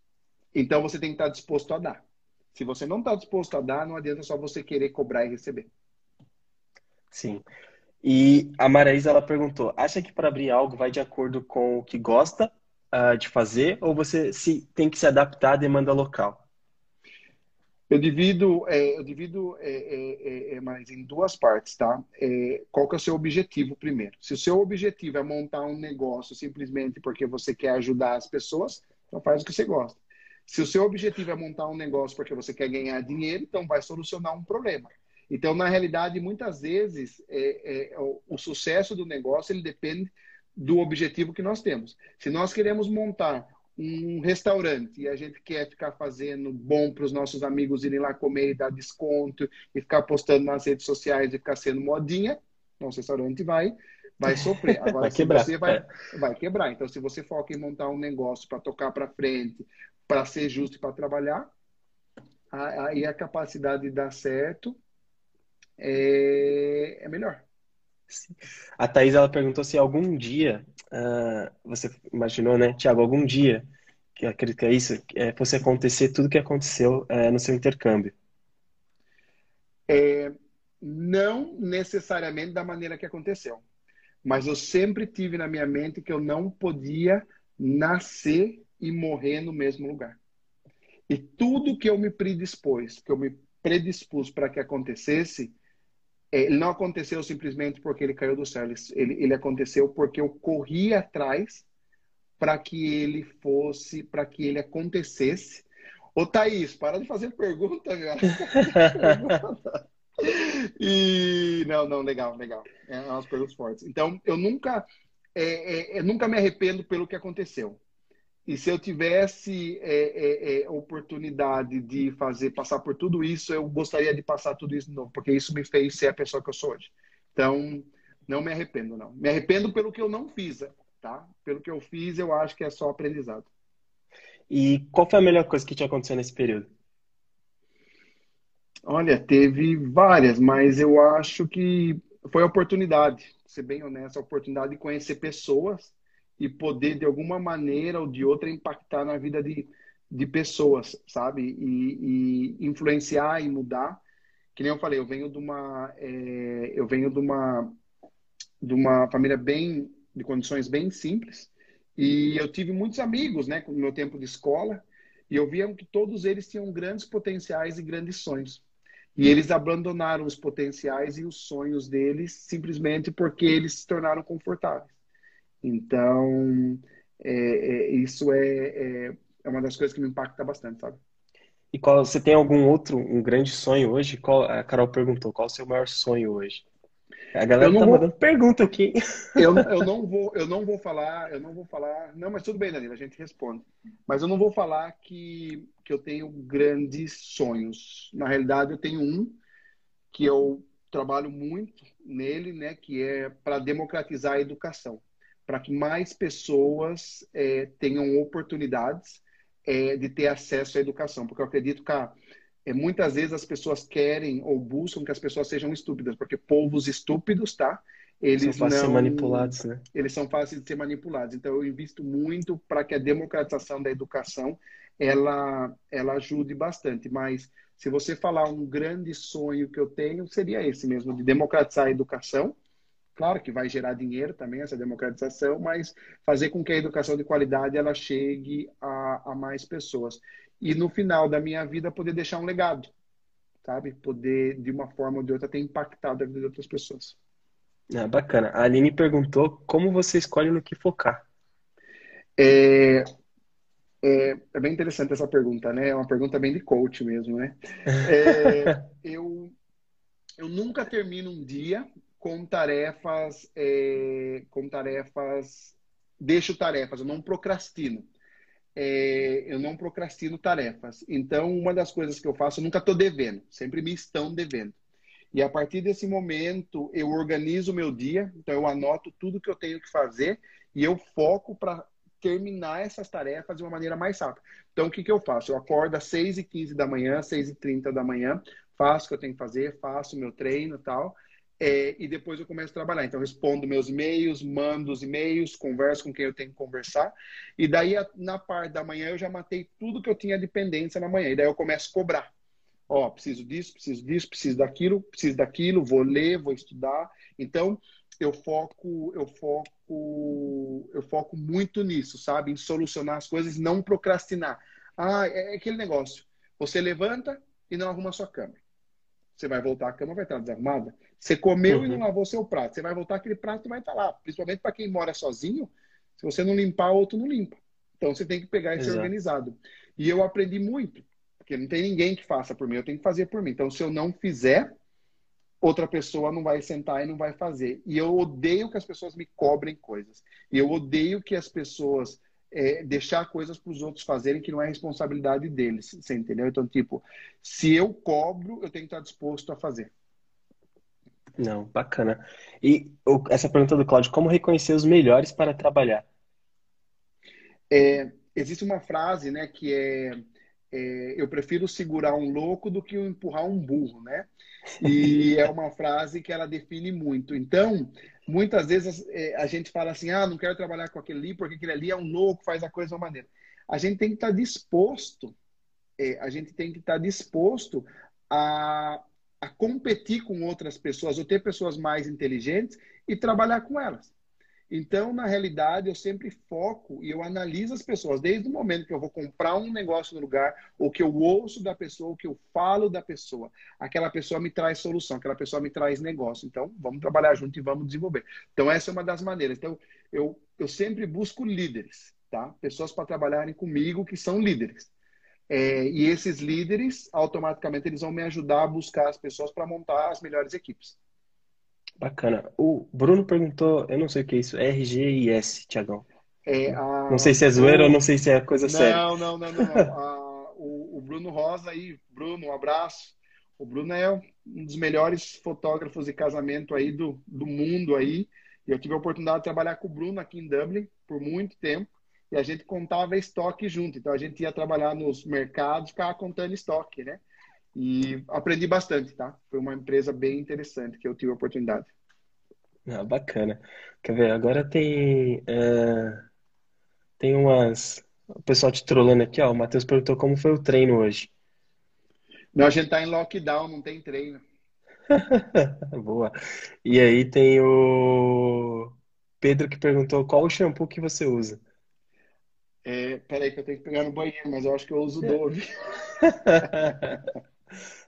Então você tem que estar disposto a dar. Se você não está disposto a dar, não adianta só você querer cobrar e receber.
Sim. E a Maraísa, ela perguntou, acha que para abrir algo vai de acordo com o que gosta uh, de fazer ou você se, tem que se adaptar à demanda local?
Eu divido, é, eu divido é, é, é, é mais em duas partes, tá? É, qual que é o seu objetivo primeiro? Se o seu objetivo é montar um negócio simplesmente porque você quer ajudar as pessoas, então faz o que você gosta. Se o seu objetivo é montar um negócio porque você quer ganhar dinheiro, então vai solucionar um problema. Então, na realidade, muitas vezes é, é, o, o, sucesso do negócio ele depende do objetivo que nós temos. Se nós queremos montar um restaurante e a gente quer ficar fazendo bom para os nossos amigos irem lá comer e dar desconto e ficar postando nas redes sociais e ficar sendo modinha, nosso restaurante vai vai sofrer. Agora, vai quebrar. Você vai, é. vai quebrar. Então, se você foca em montar um negócio para tocar para frente, para ser justo e para trabalhar, aí a capacidade de dar certo é, é melhor.
A Thaís ela perguntou se algum dia, uh, você imaginou, né, Tiago, algum dia, que acredito que é isso, é, fosse acontecer tudo que aconteceu é, no seu intercâmbio.
É, não necessariamente da maneira que aconteceu, mas eu sempre tive na minha mente que eu não podia nascer e morrer no mesmo lugar. E tudo que eu me predispus, que eu me predispus para que acontecesse, é, ele não aconteceu simplesmente porque ele caiu do céu. Ele, ele aconteceu porque eu corri atrás para que ele fosse, para que ele acontecesse. Ô, Thaís, para de fazer pergunta, meu. e não, não, legal, legal. É umas perguntas fortes. Então, eu nunca, é, é, eu nunca me arrependo pelo que aconteceu. E se eu tivesse é, é, é, oportunidade de fazer, passar por tudo isso, eu gostaria de passar tudo isso de novo, porque isso me fez ser a pessoa que eu sou hoje. Então, não me arrependo, não. Me arrependo pelo que eu não fiz, tá? Pelo que eu fiz, eu acho que é só aprendizado.
E qual foi a melhor coisa que te aconteceu nesse período?
Olha, teve várias, mas eu acho que foi a oportunidade, ser bem honesto, a oportunidade de conhecer pessoas e poder, de alguma maneira ou de outra, impactar na vida de, de pessoas, sabe? E, e influenciar e mudar. Que nem eu falei, eu venho de uma, é, eu venho de uma, de uma família bem, de condições bem simples. E eu tive muitos amigos, né, no meu tempo de escola, e eu via que todos eles tinham grandes potenciais e grandes sonhos. E eles abandonaram os potenciais e os sonhos deles simplesmente porque eles se tornaram confortáveis. Então, é, é, isso é, é, é, uma das coisas que me impacta bastante, sabe?
E qual, você tem algum outro, um grande sonho hoje? Qual, a Carol perguntou, qual é o seu maior sonho hoje? A galera tá vou, mandando pergunta aqui.
Eu, eu, não vou, eu não vou falar, eu não vou falar. Não, mas tudo bem, Danilo, a gente responde. Mas eu não vou falar que, que eu tenho grandes sonhos. Na realidade, eu tenho um que eu trabalho muito nele, né? Que é para democratizar a educação para que mais pessoas é, tenham oportunidades é, de ter acesso à educação. Porque eu acredito que é, muitas vezes as pessoas querem ou buscam que as pessoas sejam estúpidas, porque povos estúpidos, tá?
Eles são fáceis não, de ser manipulados, né?
Eles são fáceis de ser manipulados. Então eu invisto muito para que a democratização da educação ela ela ajude bastante. Mas se você falar um grande sonho que eu tenho seria esse mesmo de democratizar a educação Claro que vai gerar dinheiro também essa democratização, mas fazer com que a educação de qualidade ela chegue a, a mais pessoas. E no final da minha vida poder deixar um legado. sabe? Poder, de uma forma ou de outra, ter impactado a vida de outras pessoas.
É, bacana. A Aline perguntou como você escolhe no que focar.
É, é, é, bem interessante essa pergunta, né? É uma pergunta bem de coach mesmo, né? É, eu, eu nunca termino um dia com tarefas, é, com tarefas, deixo tarefas, eu não procrastino. É, eu não procrastino tarefas. Então, uma das coisas que eu faço, eu nunca estou devendo, sempre me estão devendo. E a partir desse momento, eu organizo o meu dia, então eu anoto tudo que eu tenho que fazer e eu foco para terminar essas tarefas de uma maneira mais rápida. Então, o que, que eu faço? Eu acordo às 6h15 da manhã, 6h30 da manhã, faço o que eu tenho que fazer, faço o meu treino e tal, é, e depois eu começo a trabalhar. Então, respondo meus e-mails, mando os e-mails, converso com quem eu tenho que conversar, e daí, na parte da manhã, eu já matei tudo que eu tinha de pendência na manhã, e daí eu começo a cobrar. Ó, preciso disso, preciso disso, preciso daquilo, preciso daquilo, vou ler, vou estudar. Então, eu foco, eu foco, eu foco muito nisso, sabe? Em solucionar as coisas, não procrastinar. Ah, é, é aquele negócio. Você levanta e não arruma a sua cama. Você vai voltar, a cama vai estar desarrumada. Você comeu uhum. e não uhum. lavou seu prato. Você vai voltar, aquele prato vai estar lá. Principalmente para quem mora sozinho, se você não limpar, o outro não limpa. Então você tem que pegar e ser organizado. E eu aprendi muito, porque não tem ninguém que faça por mim, eu tenho que fazer por mim. Então se eu não fizer, outra pessoa não vai sentar e não vai fazer. E eu odeio que as pessoas me cobrem coisas. E eu odeio que as pessoas é, deixar coisas para os outros fazerem que não é responsabilidade deles. Você entendeu? Então, tipo, se eu cobro, eu tenho que estar disposto a fazer.
Não, bacana. E essa pergunta do Cláudio, como reconhecer os melhores para trabalhar?
É, existe uma frase, né, que é, é, eu prefiro segurar um louco do que empurrar um burro, né? E é uma frase que ela define muito. Então, muitas vezes é, a gente fala assim: ah, não quero trabalhar com aquele ali porque aquele ali é um louco, faz a coisa de uma maneira. A gente tem que estar disposto, é, a gente tem que estar disposto a, a competir com outras pessoas, ou ter pessoas mais inteligentes e trabalhar com elas. Então, na realidade, eu sempre foco e eu analiso as pessoas, desde o momento que eu vou comprar um negócio no lugar, ou que eu ouço da pessoa, ou que eu falo da pessoa. Aquela pessoa me traz solução, aquela pessoa me traz negócio. Então, vamos trabalhar junto e vamos desenvolver. Então, essa é uma das maneiras. Então, eu, eu sempre busco líderes, tá? Pessoas para trabalharem comigo que são líderes. É, e esses líderes, automaticamente, eles vão me ajudar a buscar as pessoas para montar as melhores equipes.
Bacana. O Bruno perguntou, eu não sei o que é isso, RGIS, Tiagão.
É, a...
Não sei se é zoeira ou não sei se é coisa
não,
séria.
Não, não, não, não. a, o, o, Bruno Rosa aí, Bruno, um abraço. O Bruno é um dos melhores fotógrafos de casamento aí do, do mundo aí. E eu tive a oportunidade de trabalhar com o Bruno aqui em Dublin por muito tempo. E a gente contava estoque junto. Então a gente ia trabalhar nos mercados, ficava contando estoque, né? E aprendi bastante, tá? Foi uma empresa bem interessante que eu tive a oportunidade.
Ah, bacana. Quer ver? Agora tem, é, tem umas. O pessoal te trolando aqui, ó. O Matheus perguntou como foi o treino hoje.
Não, a gente tá em lockdown, não tem treino.
Boa. E aí tem o Pedro que perguntou qual o shampoo que você usa.
É, peraí que eu tenho que pegar no banheiro, mas eu acho que eu uso Dove.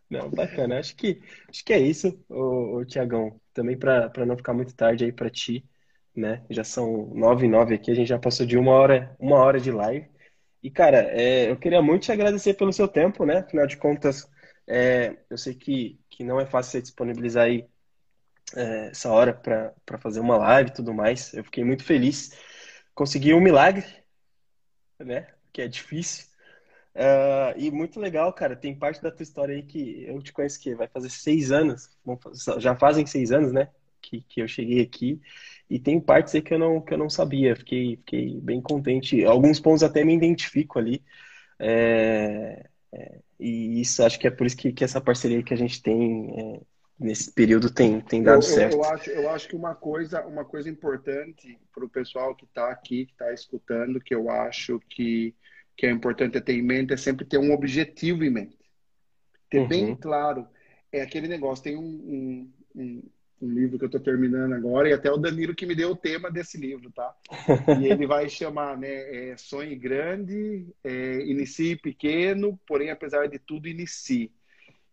Não, bacana. Acho que, acho que é isso, o, o Tiagão. Também para não ficar muito tarde aí para ti, né? Já são nove e nove aqui, a gente já passou de uma hora, uma hora de live. E, cara, é, eu queria muito te agradecer pelo seu tempo, né? Afinal de contas, é, eu sei que, que não é fácil você disponibilizar aí é, essa hora para fazer uma live e tudo mais. Eu fiquei muito feliz. Consegui um milagre, né? Que é difícil. Uh, e muito legal, cara. Tem parte da tua história aí que eu te conheço que vai fazer seis anos, já fazem seis anos, né? Que, que eu cheguei aqui. E tem partes aí que eu não, que eu não sabia. Fiquei, fiquei bem contente. Alguns pontos até me identifico ali. É, é, e isso acho que é por isso que, que essa parceria que a gente tem é, nesse período tem, tem dado
eu,
certo.
Eu, acho, eu acho que uma coisa, uma coisa importante para o pessoal que está aqui, que está escutando, que eu acho que que é importante ter em mente é sempre ter um objetivo em mente. Ter uhum. bem claro. É aquele negócio. Tem um, um, um, um livro que eu estou terminando agora, e até o Danilo que me deu o tema desse livro, tá? E ele vai chamar, né? É, sonhe grande, é, inicie pequeno, porém, apesar de tudo, inicie.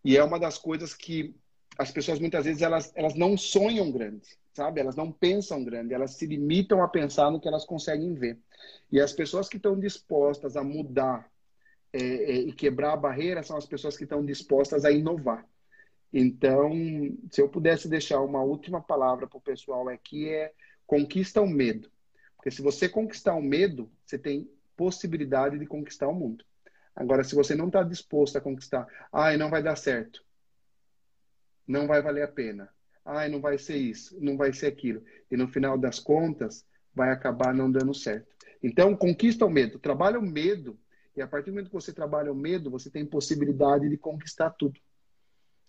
E é uma das coisas que as pessoas muitas vezes elas, elas não sonham grande, sabe? Elas não pensam grande, elas se limitam a pensar no que elas conseguem ver. E as pessoas que estão dispostas a mudar é, é, e quebrar a barreira são as pessoas que estão dispostas a inovar. Então, se eu pudesse deixar uma última palavra para o pessoal aqui é conquista o medo. Porque se você conquistar o medo, você tem possibilidade de conquistar o mundo. Agora, se você não está disposto a conquistar, ai, não vai dar certo, não vai valer a pena, ai, não vai ser isso, não vai ser aquilo, e no final das contas, vai acabar não dando certo. Então, conquista o medo, trabalha o medo, e a partir do momento que você trabalha o medo, você tem possibilidade de conquistar tudo.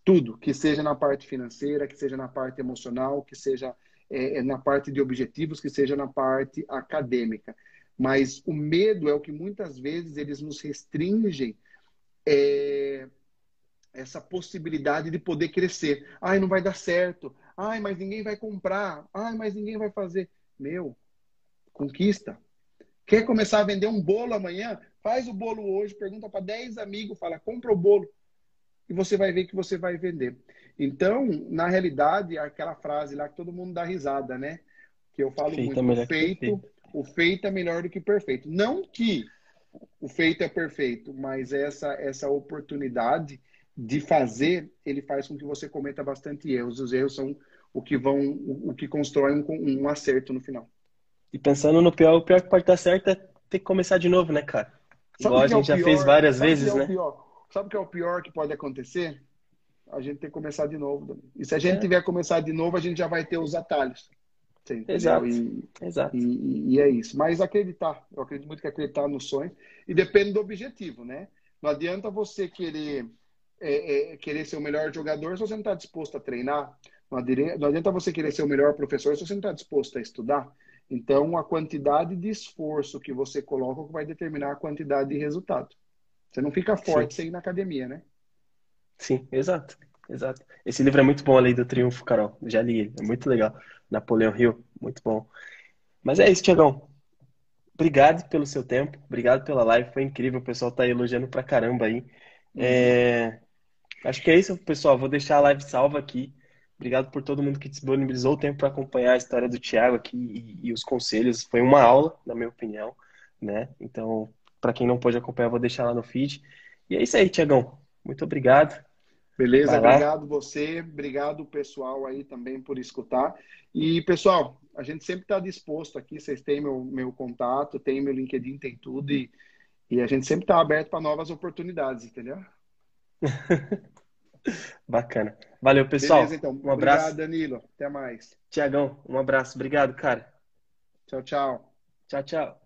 Tudo, que seja na parte financeira, que seja na parte emocional, que seja é, é na parte de objetivos, que seja na parte acadêmica. Mas o medo é o que muitas vezes eles nos restringem é, essa possibilidade de poder crescer. Ai, não vai dar certo. Ai, mas ninguém vai comprar. Ai, mas ninguém vai fazer. Meu, conquista. Quer começar a vender um bolo amanhã? Faz o bolo hoje, pergunta para 10 amigos, fala, compra o bolo. E você vai ver que você vai vender. Então, na realidade, aquela frase lá que todo mundo dá risada, né? Que eu falo feito muito, é feito, o feito é melhor do que perfeito. Não que o feito é perfeito, mas essa, essa oportunidade de fazer, ele faz com que você cometa bastante erros. Os erros são o que vão, o, que constrói um, um, acerto no final.
E pensando no pior, o pior que pode estar certo é ter que começar de novo, né, cara? Sabe Igual a é gente é já pior? fez várias Sabe vezes, é né?
Sabe o que é o pior que pode acontecer? A gente ter que começar de novo. E se a gente é. tiver que começar de novo, a gente já vai ter os atalhos.
Exato. E, Exato.
E, e, é isso. Mas acreditar, eu acredito muito que acreditar no sonho. E depende do objetivo, né? Não adianta você querer, é, é, querer ser o melhor jogador se você não está disposto a treinar. Não adianta, não adianta você querer ser o melhor professor se você não está disposto a estudar. Então, a quantidade de esforço que você coloca vai determinar a quantidade de resultado. Você não fica forte Sim. sem ir na academia, né?
Sim, exato. Exato. Esse livro é muito bom, A Lei do Triunfo, Carol. Já li ele. É muito legal. Napoleão Hill, muito bom. Mas é isso, Tiagão. Obrigado pelo seu tempo, obrigado pela live, foi incrível, o pessoal tá elogiando pra caramba aí. Uhum. É... Acho que é isso, pessoal. Vou deixar a live salva aqui. Obrigado por todo mundo que disponibilizou o tempo para acompanhar a história do Thiago aqui e, e, os conselhos. Foi uma aula, na minha opinião, né? Então, para quem não pôde acompanhar, vou deixar lá no feed. E é isso aí, Tiagão. Muito obrigado.
Beleza, obrigado você, obrigado pessoal aí também por escutar. E pessoal, a gente sempre está disposto aqui, vocês têm meu, meu contato, tem meu LinkedIn, tem tudo, e, e a gente sempre está aberto para novas oportunidades, entendeu?
Bacana. Valeu, pessoal.
Beleza, então. Um abraço. Obrigado, Danilo. Até mais.
Tiagão, um abraço. Obrigado, cara.
Tchau, tchau.
Tchau, tchau.